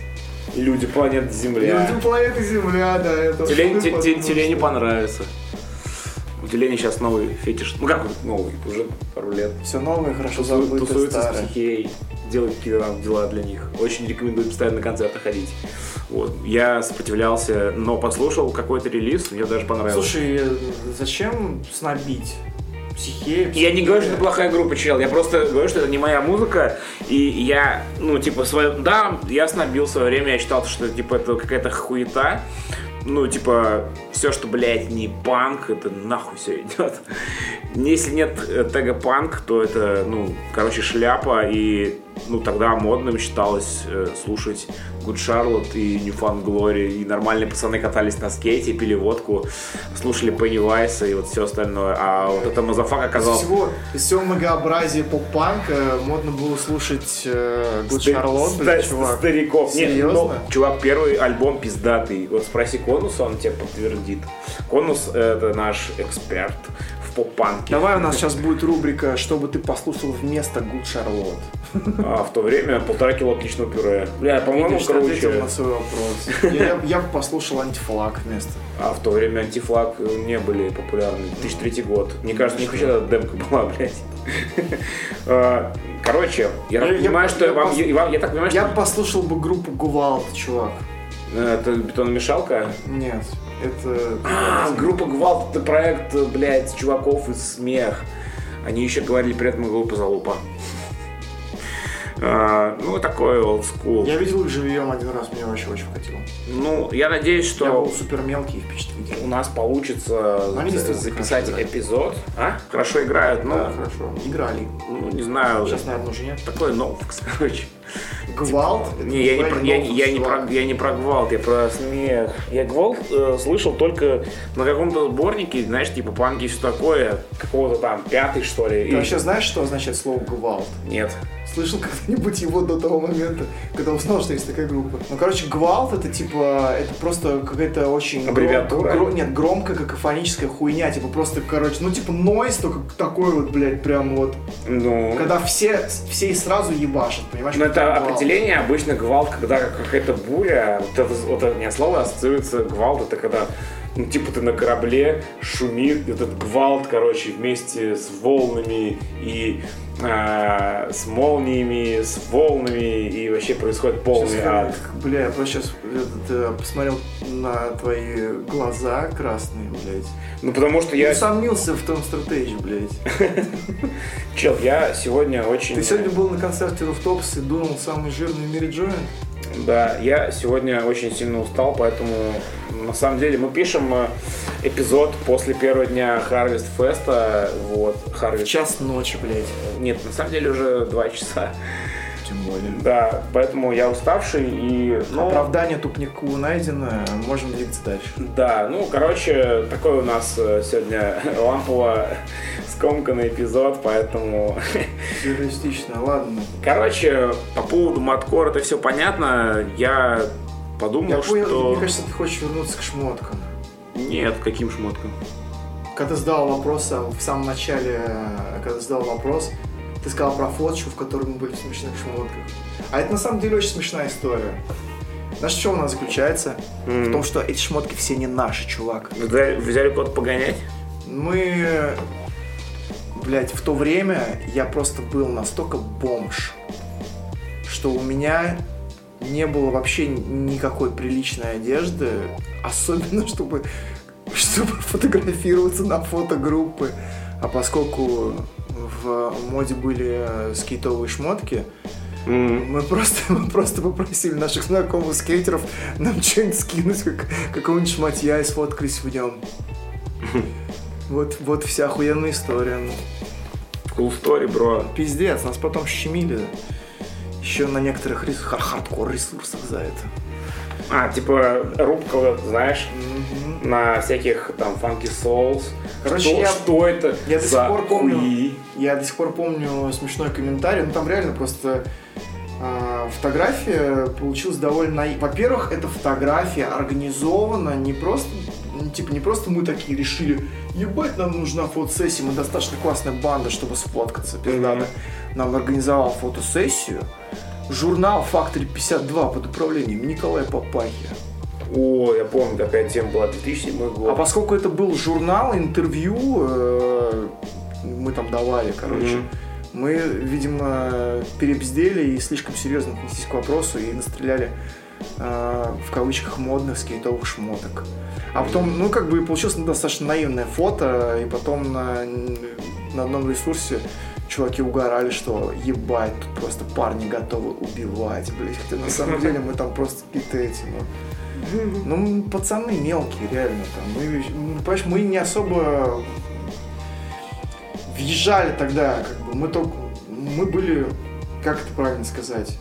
Люди планеты Земля. Люди планеты Земля, да, это Теле, те- те- теле не понравится. У Телени сейчас новый фетиш. Ну как новый, уже пару лет. Все новое, хорошо Тусу- забытое, Тусуется с старое. психией, делает какие-то там дела для них. Очень рекомендую постоянно на концерты ходить. Вот. Я сопротивлялся, но послушал какой-то релиз, мне даже понравилось. Слушай, э, зачем снобить? Психея, Я не говорю, что это плохая группа, чел. Я просто говорю, что это не моя музыка. И я, ну, типа, свое... Да, я снобил в свое время, я считал, что, типа, это какая-то хуета. Ну, типа, все, что, блядь, не панк, это нахуй все идет. Если нет э, тега панк, то это, ну, короче, шляпа. И, ну, тогда модным считалось э, слушать Good Charlotte и New Fun Glory. И нормальные пацаны катались на скейте, пили водку, слушали Pennywise и вот все остальное. А вот это мазафак Из оказался... всего, из всего многообразия поп-панка модно было слушать э, Good Ста- Charlotte, ста- чувак. Стариков. Нет, Серьезно? ну, чувак, первый альбом пиздатый. Вот спроси Конуса, он тебе подтвердит. Конус — это наш эксперт в поп-панке. Давай у нас сейчас будет рубрика, чтобы ты послушал вместо Good Charlotte. А в то время полтора кило отличного пюре. Бля, по-моему, Видишь, ты ответил на свой вопрос. Я, я- послушал антифлаг вместо. А в то время антифлаг не были популярны. 2003 год. Мне кажется, у них вообще эта демка была, блядь. А, Короче, я Я- понимаю, что я вам... Я так понимаю, Я послушал бы группу Гувалд, чувак. э, это бетономешалка. Нет, это... А, группа Гвалт это проект, блядь, чуваков из смех. Они еще говорили при этом группа Залупа. А, ну, такой school. Я видел их живьем один раз, мне вообще очень вкатило. Ну, я надеюсь, что Я был супер мелкий и впечатлительный. У нас получится действительно записать хорошо эпизод. А? Хорошо играют, ну, Да, хорошо. Играли. ну, не знаю. Сейчас, наверное, уже нет. Такой новкс, [laughs] короче. Гвалт? Не, я не, про, я, я, не про, я не про гвалт, я про смех. Я гвалт э, слышал только на каком-то сборнике, знаешь, типа панки и все такое, какого-то там пятый, что ли. Ты и- вообще знаешь, что означает слово гвалт? Нет. Слышал когда-нибудь его до того момента, когда узнал, что есть такая группа? Ну, короче, гвалт это типа, это просто какая-то очень... гром- Аббревиатура? гро- нет, громкая какофоническая хуйня, типа просто, короче, ну типа нойз, только такой вот, блядь, прям вот, Ну, когда все, все и сразу ебашат, понимаешь? ну это гвалт. определение обычно гвалт, когда какая-то буря, вот это, вот это мне слово ассоциируется гвалт, это когда ну, типа ты на корабле, шумит, этот гвалт, короче, вместе с волнами и а, с молниями, с волнами, и вообще происходит полный Сейчас, ад. Бля, я просто сейчас этот, посмотрел на твои глаза красные, блядь. Ну, потому что Я я... усомнился в том стратегии, блядь. [laughs] Чел, я сегодня очень... Ты сегодня был на концерте Руфтопс и дунул самый жирный в мире джойнт? Да, я сегодня очень сильно устал, поэтому на самом деле мы пишем э, эпизод после первого дня Harvest Феста. Вот, Harvest. Час ночи, блядь. Нет, на самом деле уже два часа. Тем более. Да, поэтому я уставший и... Ну, Оправдание тупнику найдено, можем двигаться дальше. Да, ну, короче, такой у нас э, сегодня [laughs] лампово скомканный эпизод, поэтому... [laughs] Реалистично, ладно. Короче, по поводу маткор это все понятно. Я подумал, Я понял, что... мне кажется, ты хочешь вернуться к шмоткам. Нет, каким шмоткам? Когда ты задал вопрос а, в самом начале, э, когда ты задал вопрос, ты сказал про фоточку, в которой мы были в смешных шмотках. А это на самом деле очень смешная история. Знаешь, в чем она заключается? В том, что эти шмотки все не наши, чувак. Взяли, взяли куда-то погонять? Мы, блядь, в то время я просто был настолько бомж, что у меня не было вообще никакой приличной одежды, [laughs] особенно чтобы, [laughs] чтобы фотографироваться на фотогруппы. А поскольку в моде были скейтовые шмотки, мы просто, [laughs] мы просто попросили наших знакомых скейтеров нам что-нибудь скинуть, как, какого-нибудь шматья и сфоткались в нем. [laughs] Вот, вот вся охуенная история. Cool story, бро. пиздец, нас потом щемили еще на некоторых рес... хар- хардкор ресурсах за это. А, типа, рубка, знаешь, Мгм. на всяких там Funky Souls. Короче, что, я- что это я до сих пор помню. хуи? Я до сих пор помню смешной комментарий, ну там реально просто а, фотография получилась довольно... Во-первых, эта фотография организована не просто, ну, типа не просто мы такие решили, ебать, нам нужна фотосессия, мы достаточно классная банда, чтобы сфоткаться, пиздато. Нам организовал фотосессию журнал Factory 52 под управлением Николая Папахи. О, я помню, такая тема была, 2007 год. А поскольку это был журнал, интервью, э, мы там давали, короче, Мгм. мы, видимо, перебздели и слишком серьезно отнеслись к вопросу и настреляли э, в кавычках модных скейтовых шмоток. А потом, ну, как бы получилось достаточно наивное фото, и потом на, на одном ресурсе чуваки угорали, что ебать, тут просто парни готовы убивать, блядь. Хотя на самом деле мы там просто какие-то эти, ну, ну, пацаны мелкие, реально там. Мы, ну, понимаешь, мы не особо въезжали тогда, как бы, мы только, мы были, как это правильно сказать,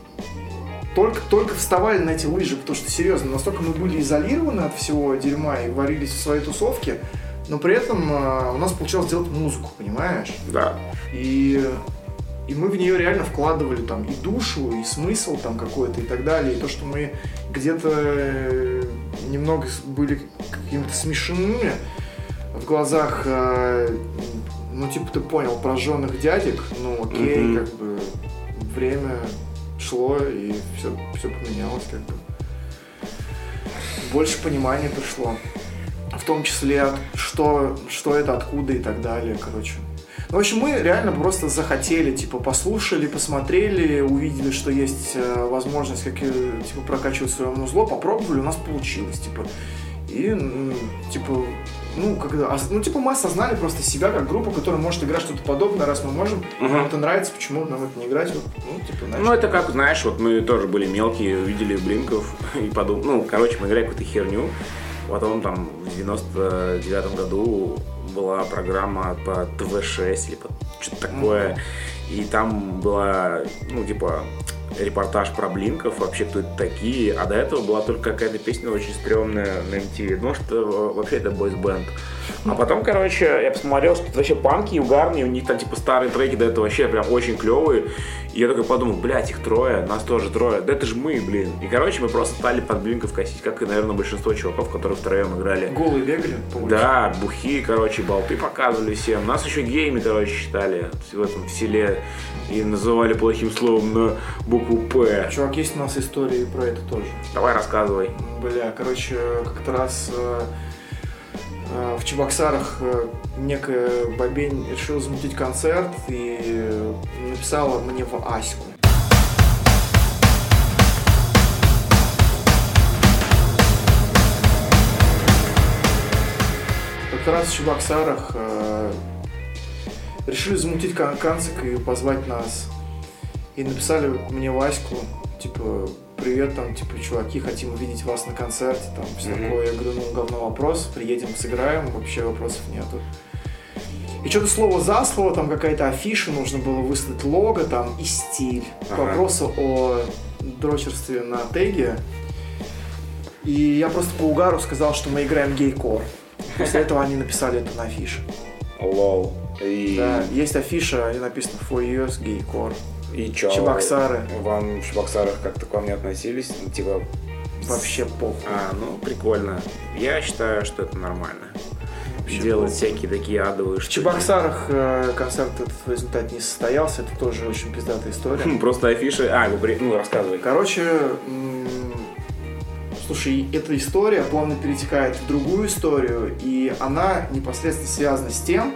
только, только вставали на эти лыжи, потому что, серьезно, настолько мы были изолированы от всего дерьма и варились в своей тусовке, но при этом э, у нас получалось делать музыку, понимаешь? Да. И, и мы в нее реально вкладывали там и душу, и смысл там какой-то и так далее. И то, что мы где-то э, немного были какими-то смешными в глазах, э, ну, типа, ты понял, прожженных дядек, ну, окей, Мгм. как бы время шло, и все, все поменялось, как бы. Больше понимания пришло. В том числе, от- что, что это, откуда и так далее, короче. Ну, в общем, мы реально просто захотели, типа, послушали, посмотрели, увидели, что есть э, возможность, как, э, типа, прокачивать свое музло, попробовали, у нас получилось, типа. И, типа, ну, когда, ну, типа, мы осознали просто себя как группу, которая может играть что-то подобное, раз мы можем, Мгм. нам это нравится, почему нам это не играть, вот, ну, типа, начали. Ну, это как, знаешь, вот мы тоже были мелкие, увидели Блинков [laughs] и подумали, ну, короче, мы играли какую-то херню. Потом там в 99 году была программа по ТВ-6 или по что-то такое. И там была, ну, типа, репортаж про Блинков, вообще кто это такие. А до этого была только какая-то песня очень стрёмная на MTV. Ну, что вообще это бойс-бенд. А потом, короче, я посмотрел, что это вообще панки угарные, у них там типа старые треки до этого вообще прям очень клевые. И я такой подумал, блядь, их трое, нас тоже трое, да это же мы, блин. И, короче, мы просто стали под блинков косить, как и, наверное, большинство чуваков, которые втроем играли. Голые бегали по улице. Да, бухи, короче, болты показывали всем. Нас еще геями, короче, считали в этом селе и называли плохим словом на букву П. Чувак, есть у нас истории про это тоже. Давай рассказывай. Бля, короче, как-то раз э, э, в Чебоксарах э, некая бабень решила замутить концерт и написала мне в Аську. Как раз в Чебоксарах решили замутить кон- концик и позвать нас. И написали мне Ваську, типа, привет, там, типа, чуваки, хотим увидеть вас на концерте, там, все Мгм. такое. Я говорю, ну, говно вопрос, приедем, сыграем, вообще вопросов нету. И что-то слово за слово, там какая-то афиша, нужно было выслать лого там и стиль. К Ага. вопросу о дрочерстве на теге. И я просто по угару сказал, что мы играем гей-кор. После этого они написали это на афише. Лол. И, Да, есть афиша, и написано for years гей-кор. И чё? Чебоксары. Вам в Чебоксарах как-то к вам не относились? Ну, типа, Вообще похуй. а, ну, прикольно. Я считаю, что это нормально. Вообще Делать похуй. всякие такие адовые В штуки. Чебоксарах э, концерт этот в результате не состоялся, это тоже очень пиздатая история. Хм, [laughs] Просто афиши. А, при- ну, рассказывай. Короче, слушай, эта история плавно перетекает в другую историю, и она непосредственно связана с тем,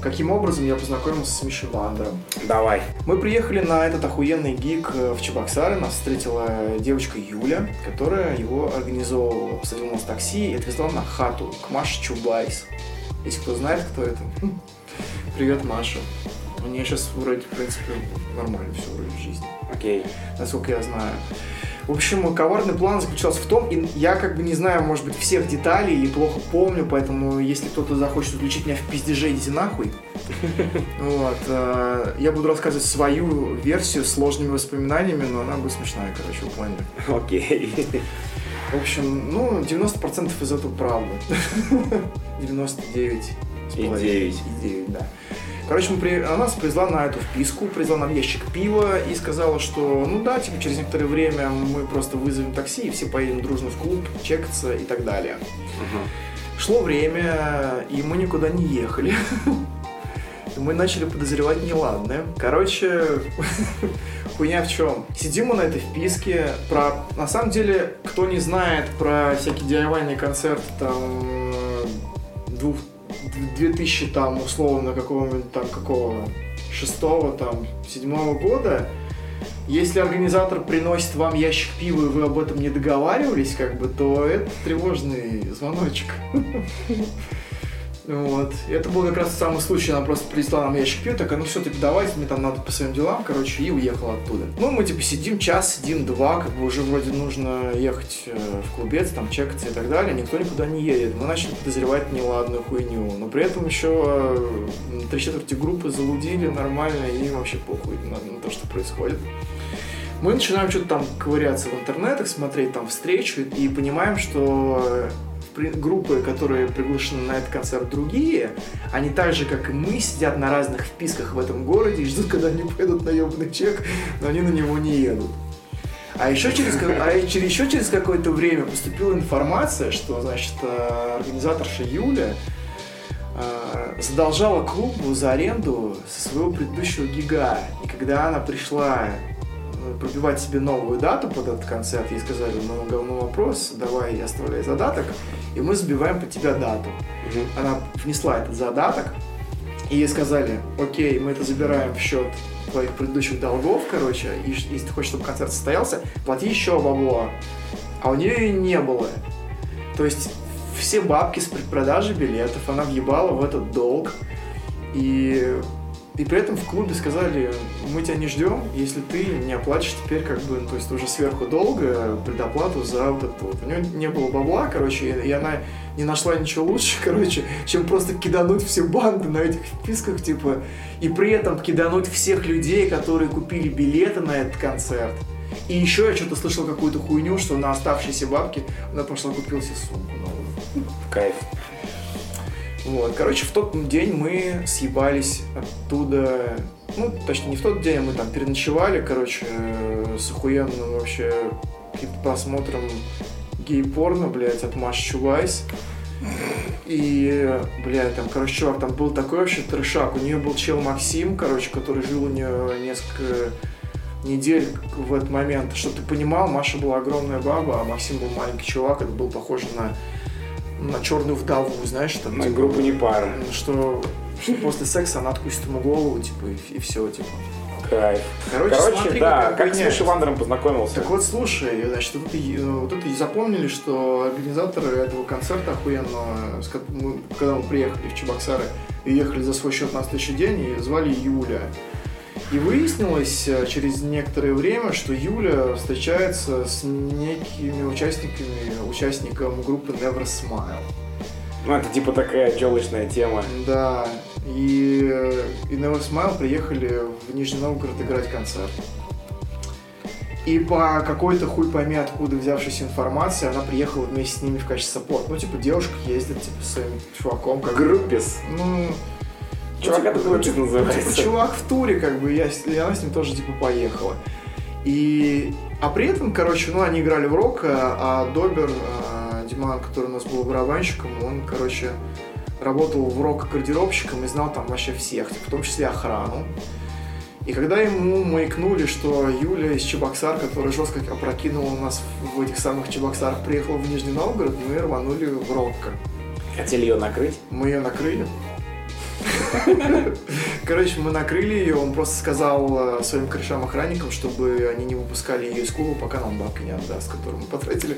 каким образом я познакомился с Мишей Вандером. Давай. Мы приехали на этот охуенный gig э, в Чебоксары, нас встретила девочка Юля, которая его организовывала, посадила нас в такси и отвезла на хату к Маше Чубайс. Если кто знает, кто это. [laughs] Привет, Маша. У нее сейчас вроде, в принципе, нормально все вроде в жизни Окей. насколько я знаю. В общем, коварный план заключался в том, и я как бы не знаю, может быть, всех деталей или плохо помню, поэтому если кто-то захочет включить меня в пиздеже, идите нахуй. [laughs] Вот. э, Я буду рассказывать свою версию с сложными воспоминаниями, но она будет смешная, короче, вы поняли. Окей. В общем, ну, 90% из этого правда. [laughs] 99 с И половиной. девять. И 9, да. Короче, мы при... она нас привезла на эту вписку, привезла нам ящик пива и сказала, что, ну да, типа, через некоторое время мы просто вызовем такси и все поедем дружно в клуб, чекаться и так далее. Шло время, и мы никуда не ехали. [laughs] Мы начали подозревать неладное. Короче, [laughs] хуйня в чем? Сидим мы на этой вписке. Про... На самом деле, кто не знает про всякие DIY концерты там двух... 2000 там условно какого-нибудь там какого шестого там седьмого года, если организатор приносит вам ящик пива, и вы об этом не договаривались, как бы, то это тревожный звоночек. Вот. И это был как раз самый случай, она просто принесла нам ящик пива, такая, ну все, таки давайте, мне там надо по своим делам, короче, и уехала оттуда. Ну, мы типа сидим час, сидим два, как бы уже вроде нужно ехать э, в клубец, там чекаться и так далее, никто никуда не едет. Мы начали подозревать неладную хуйню, но при этом еще э, три четверти группы залудили нормально, и вообще похуй на, на то, что происходит. Мы начинаем что-то там ковыряться в интернетах, смотреть там встречу и понимаем, что группы, которые приглашены на этот концерт другие, они так же, как и мы, сидят на разных вписках в этом городе и ждут, когда они поедут на ебаный чек, но они на него не едут. А еще через, а еще через какое-то время поступила информация, что, значит, э, организаторша Юля э, задолжала клубу за аренду со своего предыдущего гига. И когда она пришла э, пробивать себе новую дату под этот концерт, ей сказали, ну, говно вопрос, давай оставляй задаток, и мы забиваем под тебя дату. Она внесла этот задаток, и ей сказали, окей, мы это забираем в счет твоих предыдущих долгов, короче, и если ты хочешь, чтобы концерт состоялся, плати еще бабло. А у нее и не было. То есть все бабки с предпродажи билетов она въебала в этот долг. И, и при этом в клубе сказали, мы тебя не ждем, если ты не оплатишь теперь как бы, ну, то есть уже сверху долго предоплату за вот это вот. У нее не было бабла, короче, и, и она не нашла ничего лучше, [laughs] короче, чем просто кидануть все банды на этих вписках, типа, и при этом кидануть всех людей, которые купили билеты на этот концерт. И еще я что-то слышал какую-то хуйню, что на оставшиеся бабки она пошла купила себе сумку новую. Кайф. Вот, короче, в тот день мы съебались оттуда, ну, точнее, не в тот день, а мы там переночевали, короче, э, с охуенным вообще каким-то просмотром гей-порно, блядь, от Маш Чувайс. И, блядь, там, короче, чувак, там был такой вообще трешак. У нее был чел Максим, короче, который жил у нее несколько недель в этот момент. Чтобы ты понимал, Маша была огромная баба, а Максим был маленький чувак. Это был похоже на на черную вдову, знаешь, там, На типа, группу не пара. что, что после секса она откусит ему голову, типа, и, все, типа. Кайф. Короче, Короче, смотри, да, какая как с. Мишей Вандером познакомился. Так вот, слушай, значит, вот это, и- вот это и запомнили, что организаторы этого концерта охуенного, ко- мы- когда мы приехали в Чебоксары и ехали за свой счет на следующий день, и звали Юля. И выяснилось э, через некоторое время, что Юля встречается с некими участниками, участником группы Never Smile. Ну, это типа такая челочная тема. Да, и, э, и Never Smile приехали в Нижний Новгород играть концерт. И по какой-то хуй пойми откуда взявшейся информации, она приехала вместе с ними в качестве саппорт. Ну, типа, девушка ездит, типа, с своим чуваком, как Группис. Ну, Чувак, это типа, типа, называется. чувак в туре, как бы, я, и она с ним тоже, типа, поехала. И, а при этом, короче, ну, они играли в рок, а, а Добер, а, Диман, который у нас был барабанщиком, он, короче, работал в рок-гардеробщиком и знал там вообще всех, типа, в том числе охрану. И когда ему маякнули, что Юля из Чебоксар, которая жестко опрокинула нас в этих самых Чебоксарах, приехала в Нижний Новгород, мы рванули в Рокко. Хотели ее накрыть? Мы ее накрыли. Короче, мы накрыли ее, он просто сказал э, своим корешам-охранникам, чтобы они не выпускали ее из клуба, пока нам бабки не отдаст, которую мы потратили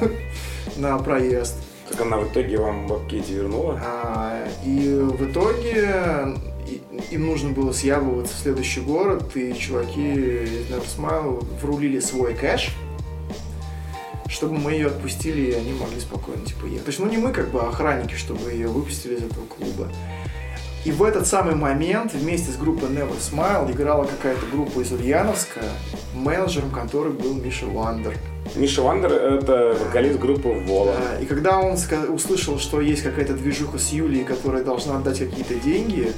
[laughs] на проезд. Так она в итоге вам бабки эти вернула? А, И в итоге им нужно было съябываться в следующий город, и чуваки из Smile врулили свой кэш, чтобы мы ее отпустили, и они могли спокойно типа ехать. То есть, ну не мы, как бы, а охранники, чтобы ее выпустили из этого клуба. И в этот самый момент вместе с группой Never Smile играла какая-то группа из Ульяновска, менеджером которой был Миша Вандер. Миша Вандер — это вокалист группы Вола. Да, И когда он услышал, что есть какая-то движуха с Юлией, которая должна отдать какие-то деньги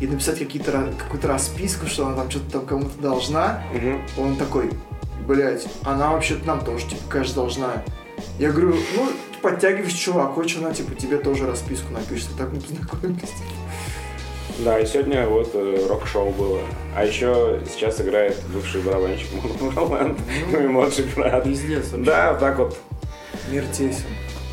и написать какие-то, какую-то расписку, что она там что-то там кому-то должна, Мгм. он такой, блядь, она вообще-то нам тоже, типа, конечно, должна. Я говорю, ну, подтягивайся, чувак, хочешь, она, типа, тебе тоже расписку напишет. И так мы познакомились. Да, и сегодня вот э, рок-шоу было. А еще сейчас играет бывший барабанщик Роланд, мой младший брат. Пиздец вообще. Да, так вот. Мир тесен.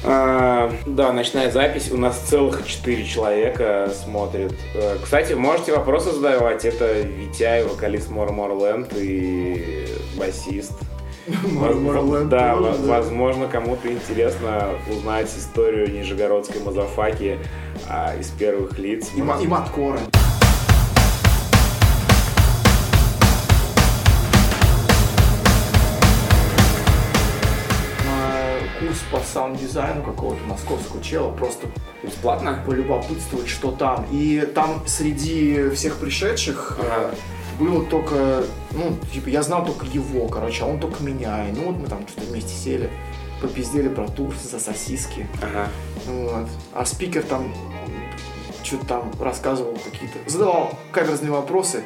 А, да, ночная запись. У нас целых четыре человека смотрит. Э, Кстати, можете вопросы задавать. Это Витяй, вокалист More Land и басист. Морленд да, тоже, возможно, кому-то интересно узнать историю нижегородской мазафаки а, из первых лиц. И, и маткоры. На курс по саунд-дизайну какого-то московского чела просто Бесплатно? полюбопытствовать, что там. И там среди всех пришедших Ага. Было только, ну, типа, я знал только его, короче, а он только меня. И ну вот мы там что-то вместе сели, попиздели про тур за сосиски. Ага. Вот. А спикер там что-то там рассказывал какие-то, задавал каверзные вопросы.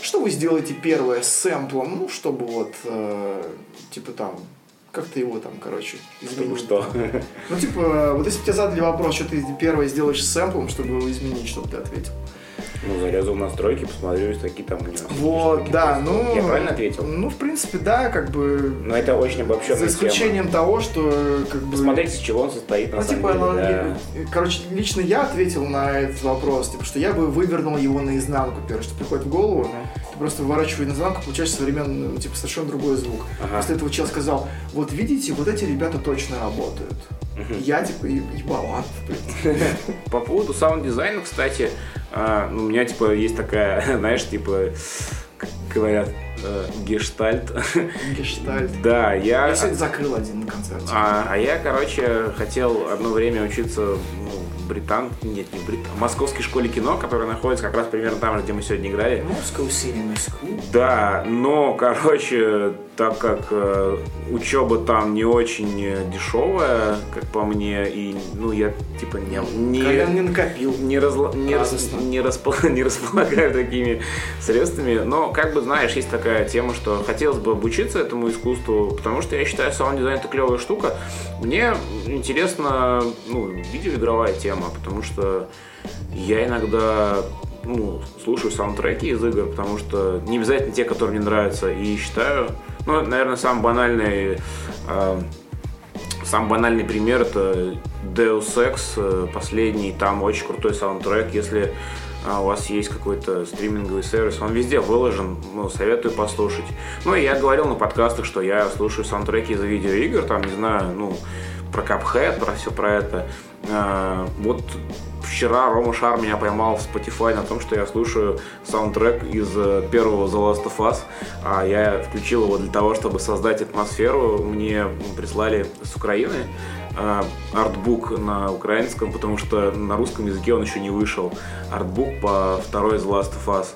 Что вы сделаете первое с сэмплом, ну, чтобы вот, э, типа там, как-то его там, короче, изменить. что? Ну, типа, вот если бы тебе задали вопрос, что ты первое сделаешь с сэмплом, чтобы его изменить, чтобы ты ответил. Ну, залезу в настройки, посмотрю, какие там у него. Вот, да, происходят. ну... Я правильно ответил? Ну, в принципе, да, как бы... Но это очень обобщенная За исключением того, что, как бы... Посмотреть, из чего он состоит, на Ну, самом типа, деле, ну, да. короче, лично я ответил на этот вопрос, типа, что я бы вывернул его наизнанку, первое, что приходит в голову, ты просто выворачиваешь наизнанку, получаешь современный, ну, типа, совершенно другой звук. Ага. После этого чел сказал, вот видите, вот эти ребята точно работают. Я, типа, е- ебалан, блин. По поводу саунд-дизайна, кстати, а, ну, у меня, типа, есть такая, [laughs] знаешь, типа, как говорят, э, гештальт. Гештальт. Да, я... Я сегодня закрыл один на концерте. А, а я, короче, хотел одно время учиться Британ... Нет, не Британ... Московской школе кино, которая находится как раз примерно там же, где мы сегодня играли. Moscow Cinema School. Да, но, короче, так как э, учеба там не очень э, дешевая, как по мне, и, ну, я, типа, не... не... Колян не накопил. не, разла- не, рас- не, распол- [laughs] не располагаю такими средствами, но, как бы, знаешь, есть такая тема, что хотелось бы обучиться этому искусству, потому что я считаю, саунд-дизайн это клевая штука. Мне интересна, ну, видеоигровая тема, потому что я иногда ну, слушаю саундтреки из игр, потому что не обязательно те, которые мне нравятся, и считаю, ну, наверное, самый банальный, э, самый банальный пример это Deus Ex, э, последний, там очень крутой саундтрек, если а у вас есть какой-то стриминговый сервис, он везде выложен, ну, советую послушать. Ну, и я говорил на подкастах, что я слушаю саундтреки из видеоигр, там, не знаю, ну, про Cuphead, про все про это. А, вот вчера Рома Шар меня поймал в Spotify на том, что я слушаю саундтрек из э, первого The Last of Us. А я включил его для того, чтобы создать атмосферу. Мне прислали с Украины Э, артбук на украинском, потому что на русском языке он еще не вышел. Артбук по второй из Last of Us.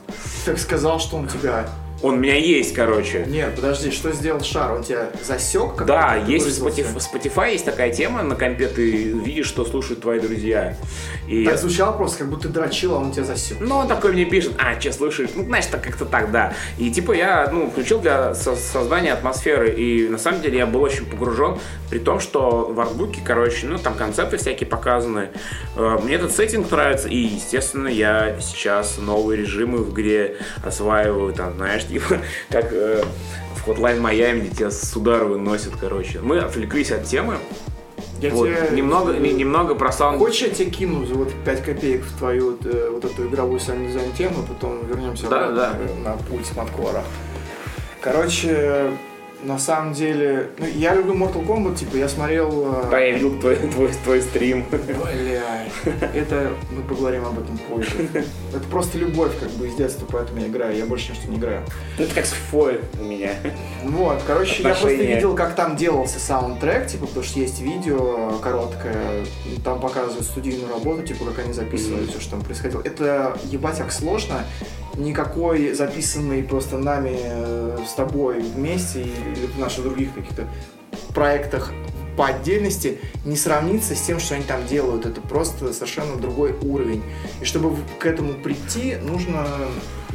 Так сказал, что он тебя он у меня есть, короче. Нет, подожди, что сделал шар? Он тебя засек? Как да, есть в Spotify, в Spotify есть такая тема на компе, ты видишь, что слушают твои друзья. И... Так звучало просто, как будто ты дрочил, а он тебя засек. Ну, он такой мне пишет, а, что слушаешь? Ну, знаешь, так как-то так, да. И типа я, ну, включил для со создания атмосферы, и на самом деле я был очень погружен, при том, что в артбуке, короче, ну, там концепты всякие показаны. Э, мне этот сеттинг нравится, и, естественно, я сейчас новые режимы в игре осваиваю, там, знаешь, типа, как э, в Hotline Miami, где тебя с удара выносят, короче. Мы отвлеклись от темы. Я вот, тебе... немного, немного про саунд... Хочешь, я тебе кину за вот 5 копеек в твою вот, э, вот эту игровую саунд дизайн тему, потом вернемся да, да. на путь Маткора. Короче, на самом деле, ну, я люблю Mortal Kombat, типа, я смотрел... Э, да, я видел твой, твой, твой стрим. Бля, это, мы поговорим об этом позже. Это просто любовь, как бы, из детства, поэтому я играю, я больше ни что не играю. Ну, это как с фой у меня. Вот, короче, Отношения. я просто видел, как там делался саундтрек, типа, потому что есть видео короткое, там показывают студийную работу, типа, как они записывали mm-hmm. все, что там происходило. Это, ебать, как сложно, никакой записанный просто нами э, с тобой вместе или в наших других каких-то проектах по отдельности не сравнится с тем, что они там делают. Это просто совершенно другой уровень. И чтобы к этому прийти, нужно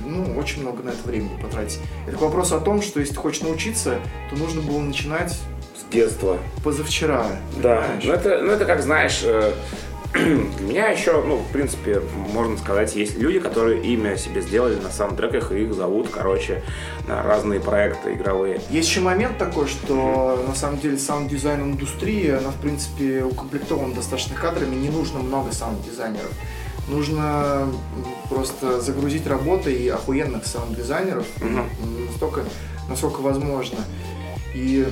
ну, очень много на это времени потратить. Это к вопросу о том, что если ты хочешь научиться, то нужно было начинать с детства. Позавчера. Да. Ну это, ну это как знаешь, для [clears throat] меня еще, ну, в принципе, можно сказать, есть люди, которые имя себе сделали на саундтреках, и их зовут, короче, на разные проекты игровые. Есть еще момент такой, что mm-hmm. на самом деле саунд-дизайн индустрии, она, в принципе, укомплектована достаточно кадрами, не нужно много саунд-дизайнеров. Нужно просто загрузить работой охуенных саунд-дизайнеров mm-hmm. настолько, насколько возможно. И,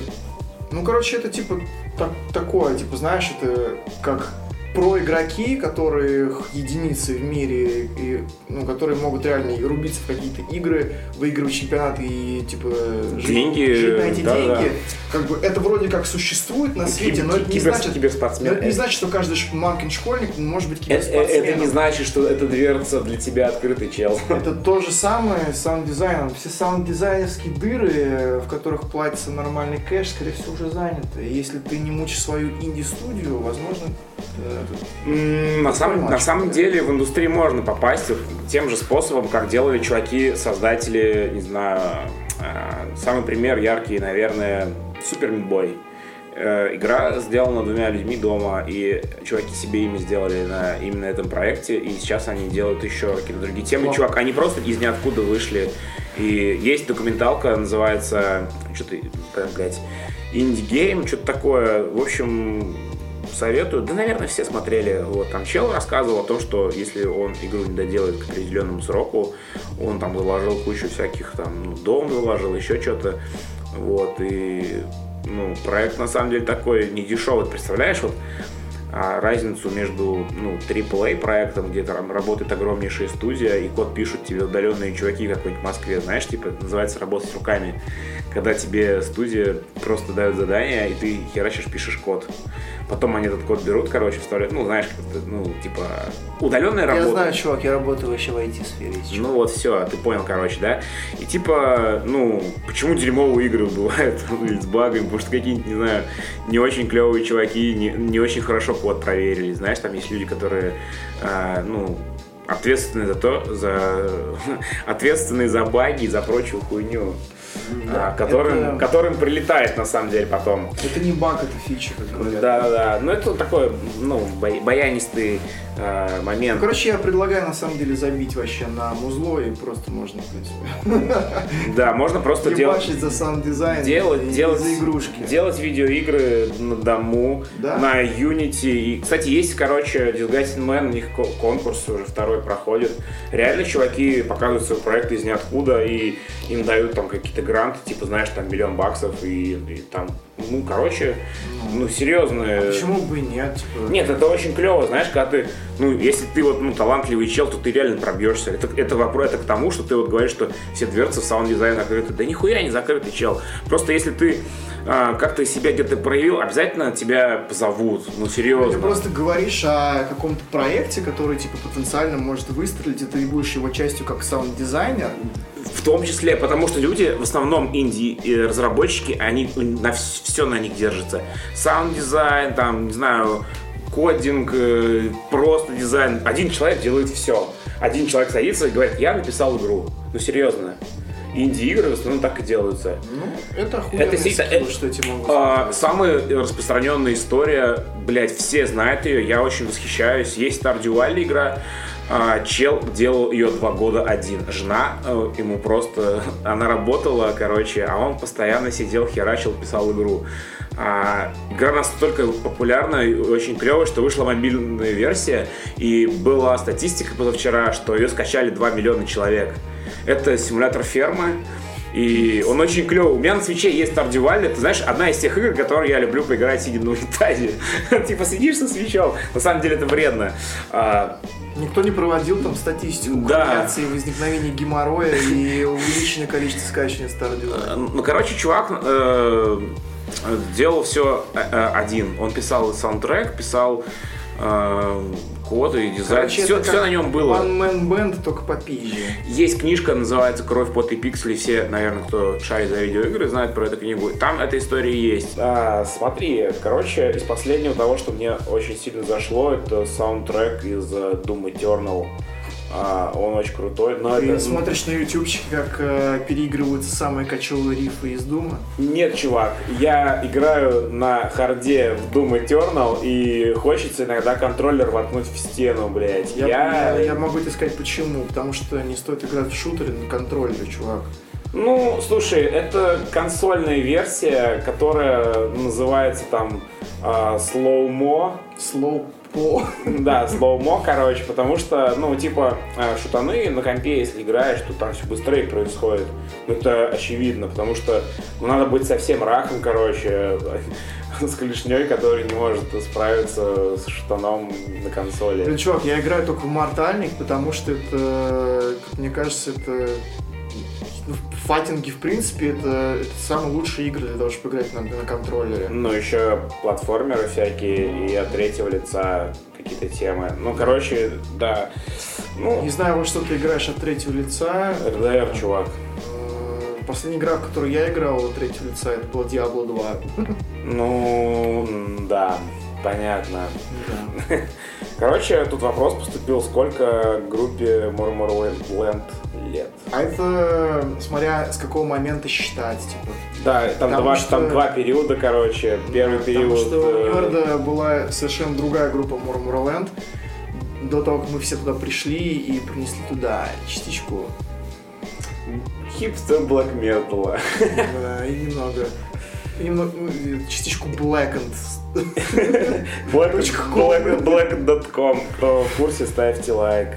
ну, короче, это типа так, такое, типа, знаешь, это как про игроки, которых единицы в мире, и, ну, которые могут реально рубиться в какие-то игры, выигрывать чемпионаты и типа деньги, жить, жить на эти да, деньги. Да. Как бы это вроде как существует на свете, но это не значит, киберспортсмен. Но это не значит, что каждый мамкин школьник может быть киберспортсменом. Это, это не значит, что это дверца для тебя открыта, чел. Это то же самое с саунд-дизайном. Все саунд-дизайнерские дыры, в которых платится нормальный кэш, скорее всего, уже заняты. Если ты не мутишь свою инди-студию, возможно, на, сам, на самом деле в индустрии можно попасть тем же способом, как делали чуваки, создатели, не знаю, э, самый пример яркий, наверное, Супер Мидбой. Э, игра сделана двумя людьми дома, и чуваки себе имя сделали на именно этом проекте, и сейчас они делают еще какие-то другие темы. Чувак, они просто из ниоткуда вышли. И есть документалка, называется, что-то, блядь, Indie Game, что-то такое. В общем, советую. Да, наверное, все смотрели. Вот там чел рассказывал о том, что если он игру не доделает к определенному сроку, он там заложил кучу всяких там, ну, дом заложил, еще что-то. Вот, и ну, проект на самом деле такой не дешевый. Представляешь, вот а, разницу между ну, AAA проектом, где там работает огромнейшая студия, и код пишут тебе удаленные чуваки какой-нибудь в Москве, знаешь, типа, называется работать руками, когда тебе студия просто дает задание, и ты херачишь, пишешь код. Потом они этот код берут, короче, вставляют, ну, знаешь, ну, типа, удаленная работа. Я знаю, чувак, я работаю вообще в IT-сфере. Ну вот, все, ты понял, короче, да? И типа, ну, почему дерьмовые игры бывают [laughs] с багами? Потому что какие-нибудь, не знаю, не очень клевые чуваки, не, не очень хорошо код проверили. Знаешь, там есть люди, которые, а, ну, ответственный за то, за [laughs] ответственный за баги и за прочую хуйню. Да, которым, это... которым прилетает на самом деле потом. Это не баг, это фича, как говорят. Да, да, да. Ну это такой, ну, баянистый э, момент. Ну, короче, я предлагаю на самом деле забить вообще на музло и просто можно, в принципе. Да, можно просто делать. за саунд дизайн. Делать, делать за игрушки. Делать видеоигры на дому, да? на Unity. И, кстати, есть, короче, Disgusting Man, у них конкурс уже второй проходит. Реально чуваки показывают свой проект из ниоткуда и им дают там какие-то гранты, типа, знаешь, там миллион баксов и, и там ну, короче, ну, серьезные. А почему бы и нет? Типа... Нет, это очень клево, знаешь, когда ты, ну, если ты вот, ну, талантливый чел, то ты реально пробьешься. Это, это вопрос, это к тому, что ты вот говоришь, что все дверцы в саунд-дизайн закрыты. Да нихуя не закрыты, чел. Просто если ты а, как ты себя где-то проявил, обязательно тебя позовут. Ну, серьезно. Ты просто говоришь о каком-то проекте, который, типа, потенциально может выстрелить, и ты будешь его частью как саунд-дизайнер. В том числе, потому что люди, в основном инди-разработчики, они на все на них держатся. Саунд-дизайн, там, не знаю, кодинг, э, просто дизайн. Один человек делает все. Один человек садится и говорит, я написал игру. Ну, серьезно инди-игры в основном так и делаются. Ну, это это, skill, это, что эти могут а, Самая распространенная история, блять, все знают ее, я очень восхищаюсь. Есть Stardew игра, чел делал ее два года один. Жена э, ему просто, [laughs] она работала, короче, а он постоянно сидел, херачил, писал игру. А, игра настолько популярна и очень клевая, что вышла мобильная версия, и была статистика позавчера, что ее скачали 2 миллиона человек. Это симулятор фермы. И он очень клевый. У меня на свече есть Stardew Valley. Ты знаешь, одна из тех игр, которые я люблю поиграть сидя на унитазе. [laughs] типа сидишь со свечом. На самом деле это вредно. А, Никто не проводил там статистику да. возникновения геморроя и [laughs] увеличения количества скачивания Stardew Valley. Ну, короче, чувак э, делал все э, э, один. Он писал саундтрек, писал э, код и дизайн. Короче, все, все на нем было. One Man Band, только попизже. Есть книжка, называется «Кровь, пот и пиксели». Все, наверное, кто шарит за видеоигры, знают про эту книгу. Там эта история есть. А, смотри, короче, из последнего того, что мне очень сильно зашло, это саундтрек из Doom Eternal. А, он очень крутой. Но Ты это... смотришь на ютубчике, как э, переигрываются самые кочевые рифы из Дума? Нет, чувак. Я играю на харде в Doom Eternal, и хочется иногда контроллер воткнуть в стену, блядь. Я, я... я, я могу тебе сказать почему. Потому что не стоит играть в шутеры на контроллере, чувак. Ну, слушай, это консольная версия, которая называется там э, Slow Mo. Slow по... Да, слоумо, короче, потому что, ну, типа, э, шутаны на компе, если играешь, то там все быстрее происходит. Ну, это очевидно, потому что ну, надо быть совсем раком, короче, [laughs] с клешней, который не может справиться с шутаном на консоли. Ну, чувак, я играю только в Мортальник, потому что это, как мне кажется, это файтинги, в принципе, это, это самые лучшие игры для того, чтобы играть на, на контроллере. Ну, еще платформеры всякие и от третьего лица какие-то темы. Ну, короче, да. Ну, Не знаю, во что ты играешь от третьего лица. РДР, чувак. Э, последняя игра, в которую я играл от третьего лица, это была Diablo 2. Ну, да, понятно. Да. [laughs] Короче, тут вопрос поступил, сколько группе Murmurland лет. А это смотря с какого момента считать, типа. Да, там, два, что... там два периода, короче. Первый период... Потому что у э, Нерда была совершенно другая группа Murmurland. До того, как мы все туда пришли и принесли туда частичку хипстер блэк металла. Да, и немного. немного ну, частичку blackened. Black.com. Кто в курсе, ставьте лайк.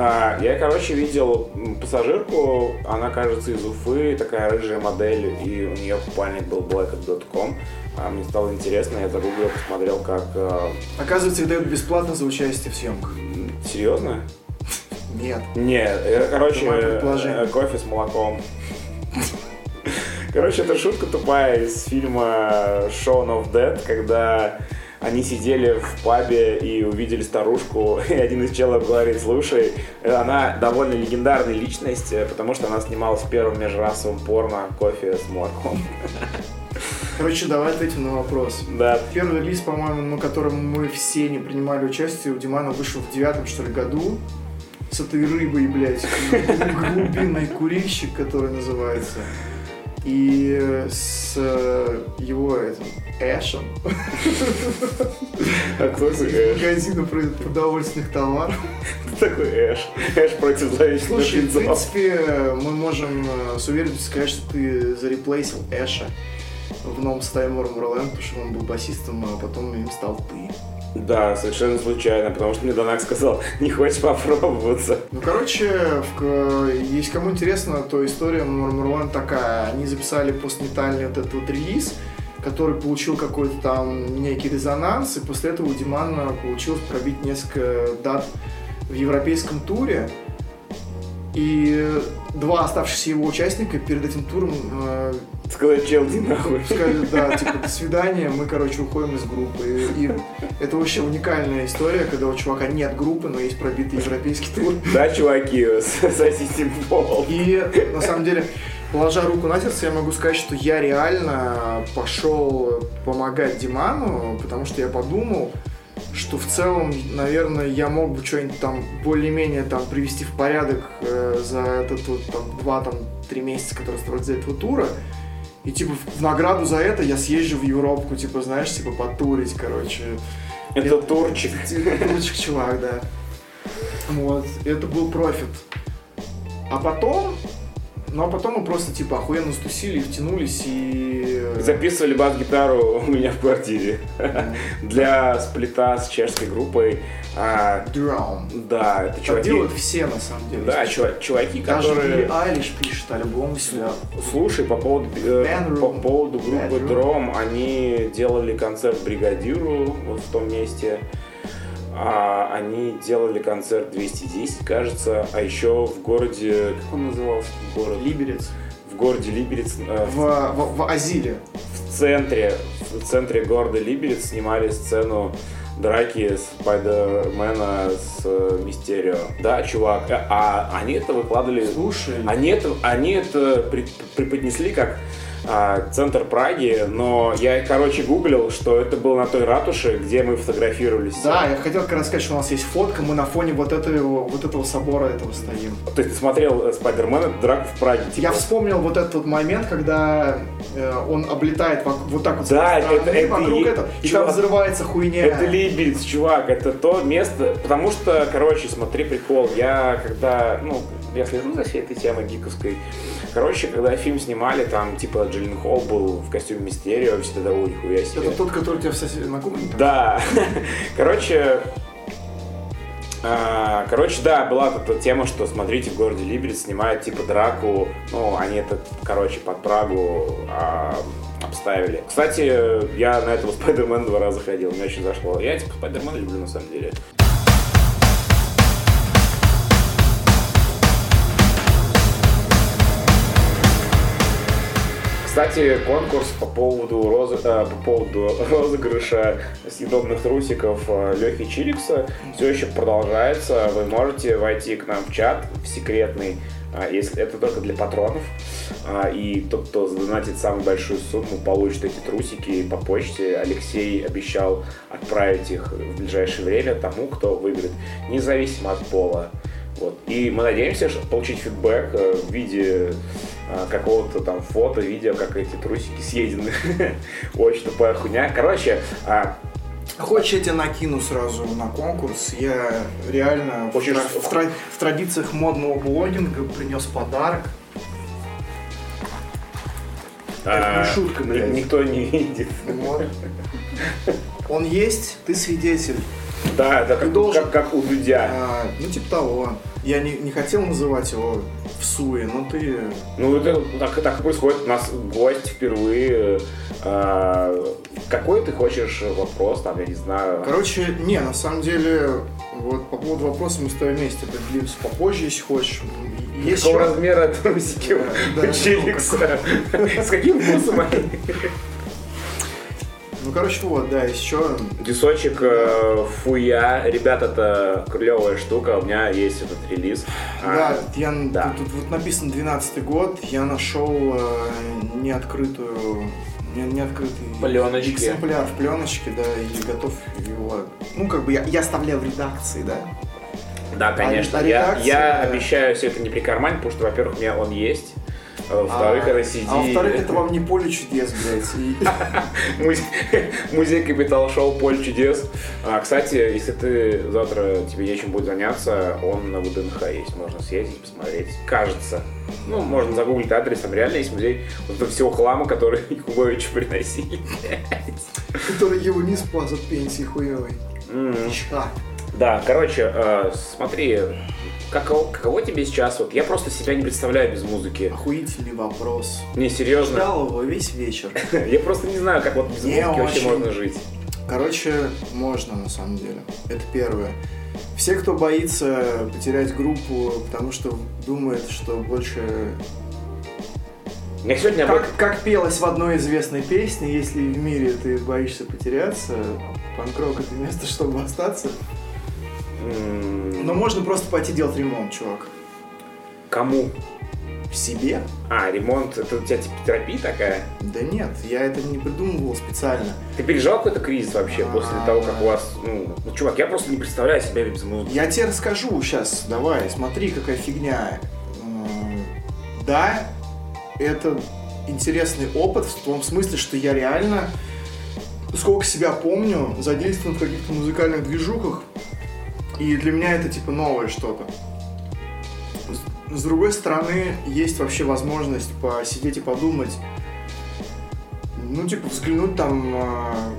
А, я, короче, видел пассажирку, она, кажется, из Уфы, такая рыжая модель, и у нее купальник был black.com. А мне стало интересно, я загуглил, посмотрел, как... А, Оказывается, их дают бесплатно за участие в съемках. Серьезно? Нет. Нет, это, короче, э, кофе с молоком. Короче, это шутка тупая из фильма Shaun of Dead, когда они сидели в пабе и увидели старушку, [laughs] и один из челов говорит, слушай, она довольно легендарная личность, э, потому что она снималась в первом межрасовом порно «Кофе с молоком». [laughs] Короче, давай ответим на вопрос. Да. Первый релиз, по-моему, на котором мы все не принимали участие, у Димана вышел в девятом, что ли, году. с этой рыбой, блядь, [laughs] глубинный курильщик, который называется. И с э, его этим Эшем. А магазина продовольственных товаров. Такой Эш. Эш против зловещего Слушай, в принципе, мы можем э, с уверенностью сказать, что ты зареплейсил Эша в новом составе Морморленд, потому что он был басистом, а потом им стал ты. Да, совершенно случайно, потому что мне Донак сказал, [laughs] не хочешь попробоваться. Ну, короче, в, если кому интересно, то история Морморленд такая. Они записали постметальный вот этот вот релиз, который получил какой-то там некий резонанс, и после этого у Димана получилось пробить несколько дат в европейском туре. И два оставшихся его участника перед этим туром э, сказали, чел, иди нахуй. Сказали, да, типа, до свидания, мы, короче, уходим из группы. И, и это вообще уникальная история, когда у чувака нет группы, но есть пробитый европейский тур. Да, чуваки, сосите пол. И, на самом деле, Положа руку на сердце, я могу сказать, что я реально пошел помогать Диману, потому что я подумал, что в целом, наверное, я мог бы что-нибудь там более-менее там привести в порядок э, за этот вот там два там три месяца, которые осталось за этого тура. И типа в награду за это я съезжу в Европу, типа, знаешь, типа потурить, короче. Это, это турчик. [laughs] Турчик, чувак, да. Вот. Это был профит. А потом ну а потом мы просто типа охуенно стусили, втянулись и... Э, Записывали бас-гитару у меня в квартире. Для сплита с чешской группой. А, Drum. Да, это чуваки... Делают все, на самом деле. Да, чуваки, которые... Даже Айлиш пишет альбом себя. Слушай, по поводу, э, по поводу группы Drum, они делали концерт Бригадиру вот в том месте. А они делали концерт 210, кажется, а еще в городе, как он назывался? Город? Либерец. В городе Либерец. Э, в, в, в Азиле. В центре, в центре города Либерец снимали сцену драки Спайдермена с э, Мистерио. Да, чувак. А, а они это выкладывали. Слушай. Они это, они это преподнесли как центр Праги, но я, короче, гуглил, что это было на той ратуше, где мы фотографировались. Да, я хотел как раз сказать, что у нас есть фотка, мы на фоне вот этого, вот этого собора этого стоим. То есть ты смотрел э, Спайдермена, драку в Праге? Типа... Я вспомнил вот этот вот момент, когда э, он облетает вот так вот да, это, это, вокруг и, этого, и чувак, там взрывается хуйня. Это Либец, чувак, это то место, потому что, короче, смотри, прикол, я когда, ну, я слежу за всей этой темой гиковской, Короче, когда фильм снимали, там, типа, Джиллин Холл был в костюме Мистерио, все тогда, ой, нихуя себе. Это тот, который у тебя в сосед... на кухне? Да. [laughs] Короче, а, Короче, да, была эта тема, что смотрите, в городе Либерец снимают типа драку. Ну, они это, короче, под Прагу а, обставили. Кстати, я на этого Спайдермена два раза ходил, мне очень зашло. Я типа Спайдермена люблю на самом деле. Кстати, конкурс по поводу, роз... Э, по поводу [laughs] розыгрыша съедобных трусиков э, Лехи Чирикса все еще продолжается. Вы можете войти к нам в чат, в секретный, э, если это только для патронов. И тот, кто задонатит самую большую сумму, получит эти трусики по почте. Алексей обещал отправить их в ближайшее время тому, кто выиграет, независимо от пола. Вот. И мы надеемся получить фидбэк в виде а, какого-то там фото, видео, как эти трусики съедены. [laughs] Очень тупая хуйня. Короче, а, Хочешь, я тебя накину сразу на конкурс? Я реально Хочешь... в, в, в, в традициях модного блогинга принес подарок. А, Это шутка, блядь. Никто не видит. Вот. [laughs] Он есть, ты свидетель. Да, это как, должен... как, как у Дудя. А, ну, типа того. Я не, не хотел называть его в суе, но ты... Ну, это так, так и происходит. У нас гость впервые. А, какой ты хочешь вопрос, там, я не знаю. Короче, не, на самом деле, вот по поводу вопроса мы с тобой вместе определимся попозже, если хочешь. Есть Какого еще... размера трусики да, у Чиликса? С каким вкусом они? Ну, короче, вот, да, еще... Дисочек э, Фуя. Ребята, это клевая штука. У меня есть этот релиз. Да, а, я, да. Тут, тут вот написан 12 год. Я нашел э, неоткрытую не, не открытый пленочки. экземпляр в пленочке, да, и готов его. Ну, как бы я, я оставляю в редакции, да. Да, конечно. а я, редакция- я обещаю все это не прикарманить, потому что, во-первых, у меня он есть. А Во-вторых, а, это CD. А во-вторых, это вам не поле чудес, блядь. [laughs] Музей, Капитал Шоу Поле чудес. А, кстати, если ты завтра тебе нечем будет заняться, он на ВДНХ есть. Можно съездить, посмотреть. Кажется. Ну, можно загуглить адрес, там реально есть музей вот этого всего хлама, который [laughs] Якубовичу приносили. [laughs] Который его не спас от пенсии хуевой. М. Да, короче, э, смотри, каково, каково тебе сейчас? Вот я просто себя не представляю без музыки. Охуительный вопрос. Не, серьезно. Ждал его весь вечер. [laughs] Я просто не знаю, как вот без музыки вообще можно жить. Короче, можно на самом деле. Это первое. Все, кто боится потерять группу, потому что думает, что больше... Я сегодня об Как, как пелось в одной известной песне, если в мире ты боишься потеряться, панк-рок это место, чтобы остаться. Но можно просто пойти делать ремонт, чувак. Кому? В себе? А, ремонт, это у тебя типа терапия такая? Да нет, я это не придумывал специально. Ты переживал какой-то кризис вообще А. после того, как у вас, ну, ну, чувак, я просто не представляю себя без музыки. Я тебе расскажу сейчас, давай, смотри, какая фигня. Да, это интересный опыт в том смысле, что я реально, сколько себя помню, задействован в каких-то музыкальных движухах, и для меня это типа новое что-то. С- другой стороны, есть вообще возможность посидеть и подумать, ну, типа, взглянуть там а,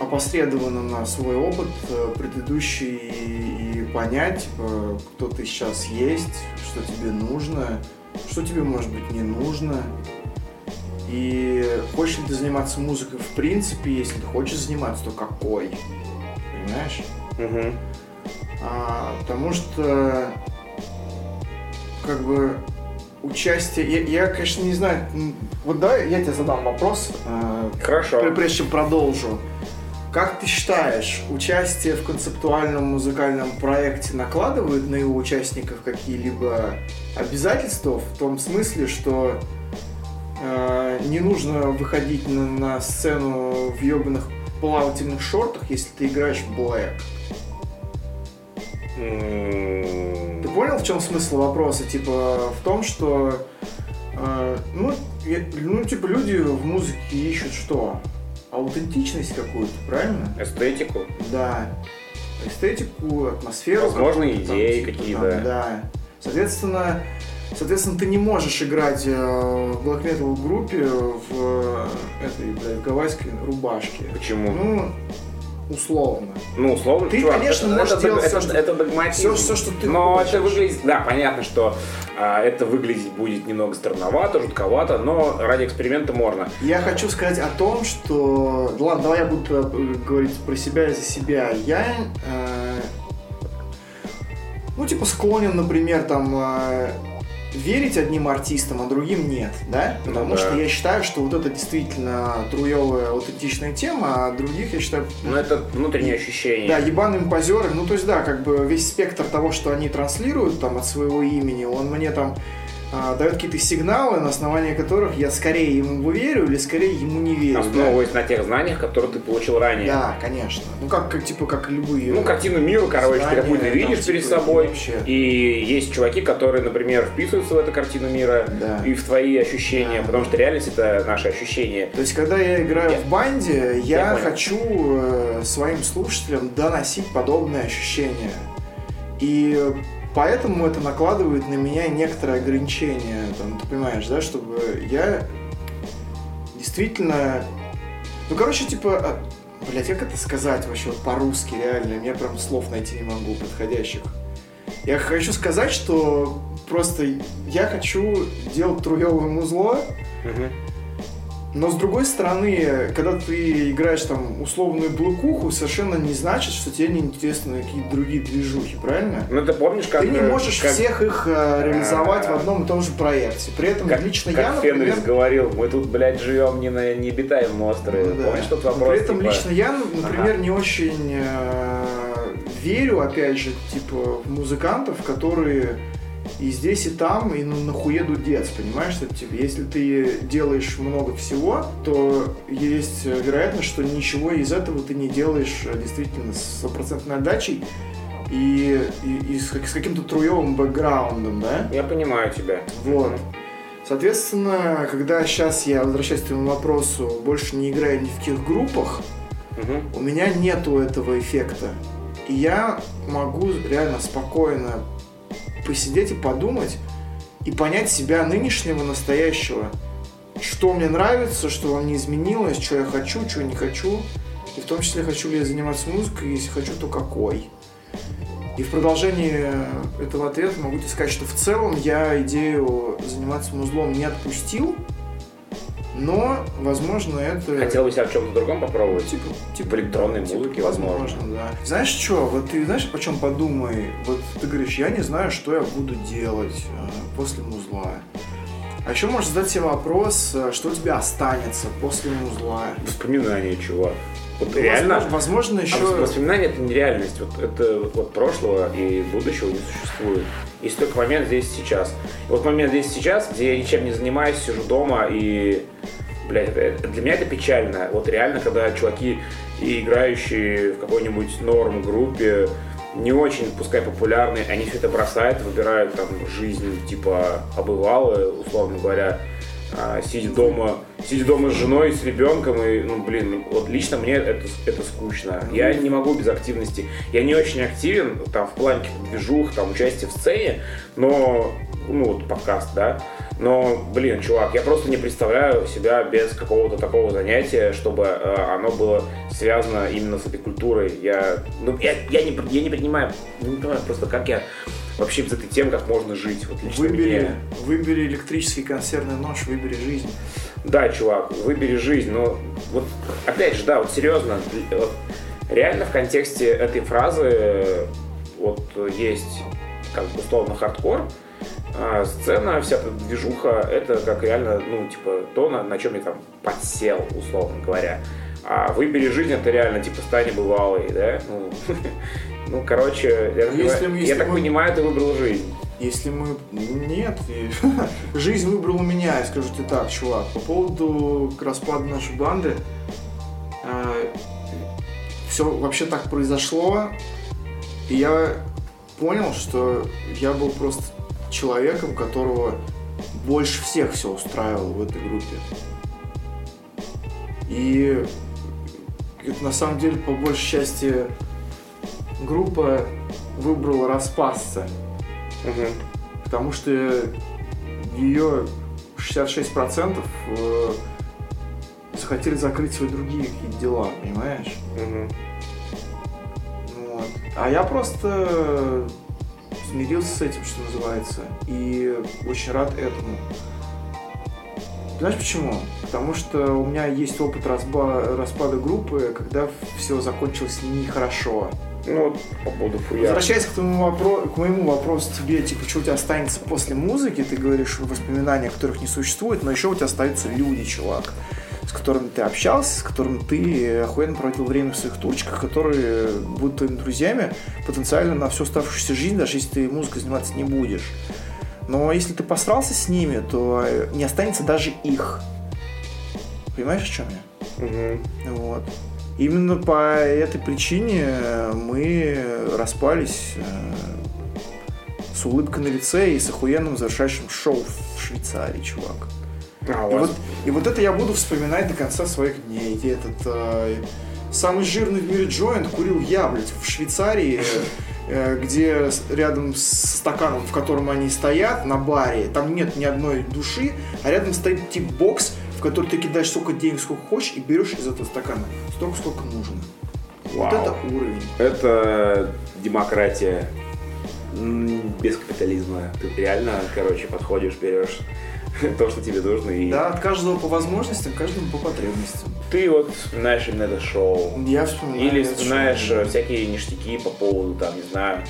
опосредованно на свой опыт э, предыдущий и, понять, типа, кто ты сейчас есть, что тебе нужно, что тебе, может быть, не нужно. И хочешь ли ты заниматься музыкой в принципе, если ты хочешь заниматься, то какой? Понимаешь? Мгм. А, потому что как бы участие. Я, я, конечно, не знаю. Вот давай я тебе задам вопрос, а, Хорошо. пр- прежде чем продолжу. Как ты считаешь, участие в концептуальном музыкальном проекте накладывает на его участников какие-либо обязательства в том смысле, что э, не нужно выходить на, на сцену в ебаных плавательных шортах, если ты играешь в Black? М, Ты понял, в чем смысл вопроса? Типа в том, что э, ну, я- ну, типа люди в музыке ищут что? Аутентичность какую-то, правильно? Эстетику. Да. Эстетику, атмосферу. Возможно, там, идеи типа, какие-то. Да. Соответственно, соответственно, ты не можешь играть э, в black metal группе в э, этой, блядь, гавайской рубашке. Почему? Ну, условно. Ну, условно, Ты, чувак, конечно, это, можешь это, делать это, всё, это, что- догматизм. всё, всё, что ты Но хочешь. это выглядит, да, понятно, что а, это выглядит будет немного странновато, жутковато, но ради эксперимента можно. Я хочу сказать о том, что... Ладно, давай я буду говорить про себя и за себя. Я... э, Ну, типа, склонен, например, там... э, верить одним артистам, а другим нет, да? Ну Потому да. что я считаю, что вот это действительно труевая, аутентичная тема, а других я считаю... Но это внутреннее ощущение. Да, ебаные позеры. Ну, то есть, да, как бы весь спектр того, что они транслируют там от своего имени, он мне там дает какие-то сигналы, на основании которых я скорее ему верю или скорее ему не верю. да? Основываясь на тех знаниях, которые ты получил ранее. Да, конечно. Ну, как, как типа, как любые... Ну, картину мира, короче, ты Знания, какую-то там, видишь типа, перед собой. вообще. И есть чуваки, которые, например, вписываются в эту картину мира Да. и в твои ощущения, Да. потому что реальность это наши ощущения. То есть, когда я играю Я- в банде, я, Я хочу э, своим слушателям доносить подобные ощущения. И поэтому это накладывает на меня некоторые ограничения. Там, ты понимаешь, да, чтобы я действительно... Ну, короче, типа... Блять, как это сказать вообще вот по-русски реально? Я прям слов найти не могу подходящих. Я хочу сказать, что просто я хочу делать труевое музло, Мгм. Но с другой стороны, когда ты играешь там условную блокуху, совершенно не значит, что тебе не интересны какие-то другие движухи, правильно? Ну, ты помнишь, как... ты не э, можешь как- всех их э, реализовать А. в одном и том же проекте. При этом Как, лично как я, например, Фенрис говорил, мы тут, блядь, живем не на необитаемом острове. Ну да. Помнишь тот вопрос? При этом типа, лично я, например, Ага. не очень э, верю, опять же, типа, в музыкантов, которые и здесь, и там, и ну, нахуе дудец, понимаешь? Что, типа, если ты делаешь много всего, то есть э, вероятность, что ничего из этого ты не делаешь э, действительно с стопроцентной отдачей. и, и, и с, с каким-то труевым бэкграундом, да? Я понимаю тебя. Вот. Соответственно, когда сейчас я возвращаюсь к твоему вопросу, больше не играю ни в каких группах, Мгм. у меня нету этого эффекта. И я могу реально спокойно посидеть и подумать, и понять себя нынешнего, настоящего. Что мне нравится, что во мне изменилось, что я хочу, что не хочу. И в том числе, хочу ли я заниматься музыкой, если хочу, то какой. И в продолжении этого ответа могу тебе сказать, что в целом я идею заниматься музлом не отпустил, но, возможно, это... Хотел бы себя в чем-то другом попробовать? Типа, Типа электронной музыки, возможно. да. Знаешь что, вот ты знаешь, о чем подумай? Вот ты говоришь, я не знаю, что я буду делать э, после музла. А еще можешь задать себе вопрос, э, что у тебя останется после музла. Воспоминания, чувак. Вот Ну, реально, Возможно, возможно, А еще... вос- воспоминания это не реальность. Вот это вот прошлого и будущего не существует. Есть только момент здесь сейчас. И вот момент здесь сейчас, где я ничем не занимаюсь, сижу дома и Блядь, для меня это печально. Вот реально, когда чуваки, играющие в какой-нибудь норм группе, не очень, пускай популярные, они все это бросают, выбирают там жизнь типа обывалы, условно говоря, а, сидя дома, сидя дома с женой, с ребенком, и, ну, блин, вот лично мне это, это скучно. Я не могу без активности. Я не очень активен, там, в плане движух, там, участия в сцене, но, ну, вот подкаст, да, но, блин, чувак, я просто не представляю себя без какого-то такого занятия, чтобы э, оно было связано именно с этой культурой. Я, ну, я, я, не, я не понимаю, не понимаю просто, как я вообще без этой темы, как можно жить. Вот Выбери, мне. выбери электрический консервный нож, выбери жизнь. Да, чувак, выбери жизнь, но вот опять же, да, вот серьезно, вот реально в контексте этой фразы э, вот есть как бы условно хардкор, а сцена, вся эта движуха, это как реально, ну, типа, то, на, на чем я там подсел, условно говоря. А выбери жизнь, это реально, типа, стань бывалой, да? Ну, [laughs] ну, короче, я, Если я если так мы- понимаю, ты выбрал жизнь. Если мы... Нет, и- [laughs] жизнь выбрала меня, я скажу тебе так, чувак. По поводу распада нашей банды, все вообще так произошло, и я понял, что я был просто человеком, которого больше всех все устраивало в этой группе. И это на самом деле, по большей части, группа выбрала распасться. Мгм. Потому что ее 66% э, захотели закрыть свои другие какие-то дела, понимаешь? Мгм. Вот. А я просто смирился с этим, что называется, и очень рад этому. Знаешь почему? Потому что у меня есть опыт разба- распада группы, когда все закончилось нехорошо. Ну, вот по поводу фуя. Возвращаясь к, твоему вопро- к моему вопросу тебе, типа, что у тебя останется после музыки, ты говоришь воспоминания, которых не существует, но еще у тебя остаются люди, чувак, с которыми ты общался, с которыми ты охуенно проводил время в своих турчиках, которые будут твоими друзьями потенциально на всю оставшуюся жизнь, даже если ты музыкой заниматься не будешь. Но если ты посрался с ними, то э, не останется даже их. Понимаешь, о чем я? Мгм. Вот. Именно по этой причине мы распались э, с улыбкой на лице и с охуенным завершающим шоу в Швейцарии, чувак. А, И вас- вот, и вот это я буду вспоминать до конца своих дней. И этот э, самый жирный в мире джойнт курил я, блядь, в Швейцарии, где с- рядом с стаканом, в котором они стоят, на баре, там нет ни одной души, а рядом стоит тип-бокс, в который ты кидаешь столько денег, сколько хочешь, и берешь из этого стакана столько, сколько нужно. Вот Вау. это уровень. Это демократия без капитализма. Ты реально, короче, подходишь, берешь [laughs] то, что тебе нужно. И Да, от каждого по возможностям, каждому по потребностям. ты вот вспоминаешь именно это шоу. Я вспоминаю. Или вспоминаешь шоу. э, всякие ништяки по поводу, там, не знаю,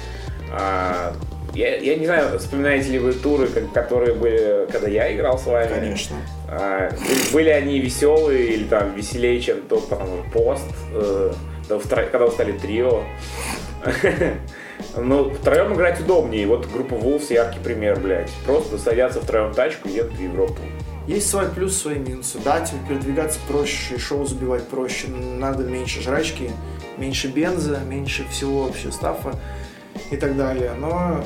а, я, я не знаю, вспоминаете ли вы туры, которые были, когда я играл с вами? Конечно. А, были они веселые или там веселее, чем тот потом пост, э, когда вы стали трио. [laughs] Но втроем играть удобнее. Вот группа Wolves яркий пример, блядь. Просто садятся втроем в тачку и едут в Европу. Есть свои плюсы, свои минусы. Да, тебе передвигаться проще, шоу забивать проще. Надо меньше жрачки, меньше бенза, меньше всего вообще стафа. и так далее. Но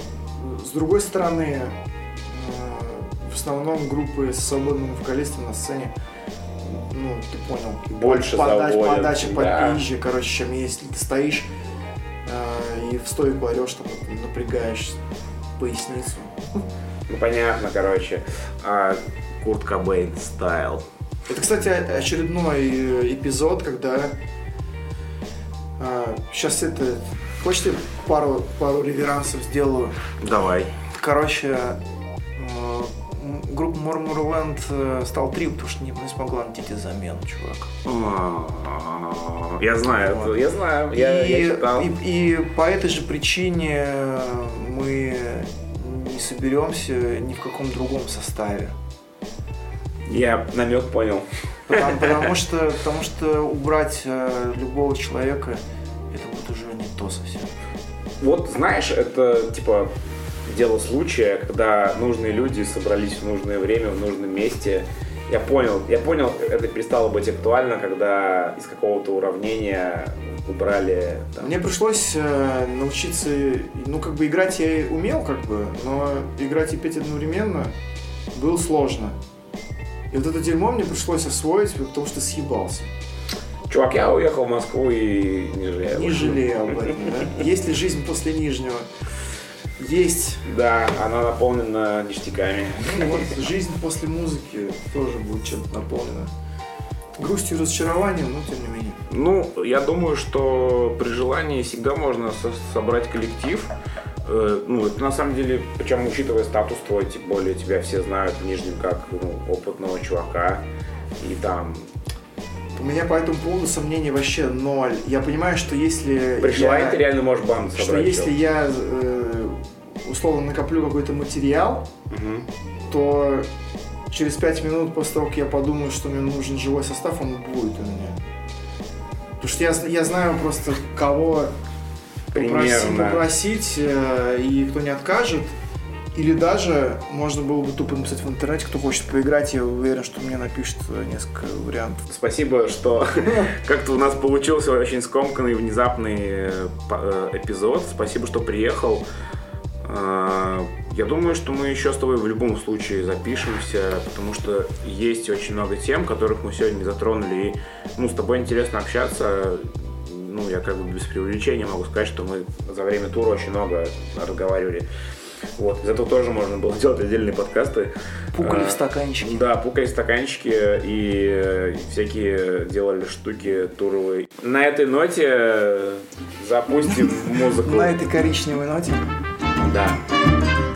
с другой стороны, в основном группы с свободным вокалистом на сцене ну, ты понял. Больше подач, заводят, подача да. попизже, короче, чем если ты стоишь э, и в стойку орешь, там, напрягаешь поясницу. Ну, понятно, короче. А, Курт Кобейн стайл. Это, кстати, очередной э, эпизод, когда сейчас это... Хочешь, пару, пару реверансов сделаю? Давай. Короче, э, группа Морморленд э, стал трио, потому что не, не смогла найти замену, чувак. А, Я знаю, это- я знаю, я, и, я читал. и, и по этой же причине мы не соберемся ни в каком другом составе. Я намек понял. Потому, [laughs] потому что, потому что убрать э, любого человека это будет уже не то совсем. Вот знаешь, это типа дело случая, когда нужные люди собрались в нужное время, в нужном месте. Я понял, я понял, это перестало быть актуально, когда из какого-то уравнения убрали там, Мне пришлось э, научиться, ну как бы играть я умел как бы, но играть и петь одновременно было сложно. И вот это дерьмо мне пришлось освоить, потому что съебался. Чувак, я уехал в Москву и не жалею. Не жалею об этом, да? Есть ли жизнь после Нижнего? Есть. Да, она наполнена ништяками. Ну вот, жизнь после музыки тоже будет чем-то наполнена. Грустью и разочарованием, но тем не менее. Ну, я думаю, что при желании всегда можно со- собрать коллектив. Э, Ну, это на самом деле, причем учитывая статус твой, тем более тебя все знают в Нижнем как ну, опытного чувака. И там У меня по этому поводу сомнений вообще ноль. Я понимаю, что если при я- желании ты реально можешь что собрать. если чел. я э, условно накоплю какой-то материал, Мгм. то через пять минут после того, как я подумаю, что мне нужен живой состав, он будет у меня. Потому что я, я знаю просто кого попроси- Примерно. попросить, э, и кто не откажет. Или даже можно было бы тупо написать в интернете, кто хочет поиграть, я уверен, что мне напишет э, несколько вариантов. Спасибо, что [laughs] как-то у нас получился очень скомканный, внезапный э, э, эпизод. Спасибо, что приехал. Э, Я думаю, что мы еще с тобой в любом случае запишемся, потому что есть очень много тем, которых мы сегодня не затронули. И ну, с тобой интересно общаться. Ну, я как бы без преувеличения могу сказать, что мы за время тура очень много разговаривали. Вот, из этого тоже можно было делать отдельные подкасты. Пукали А, в стаканчики. Да, пукали стаканчики и э, всякие делали штуки туровые. На этой ноте запустим музыку. На этой коричневой ноте Да.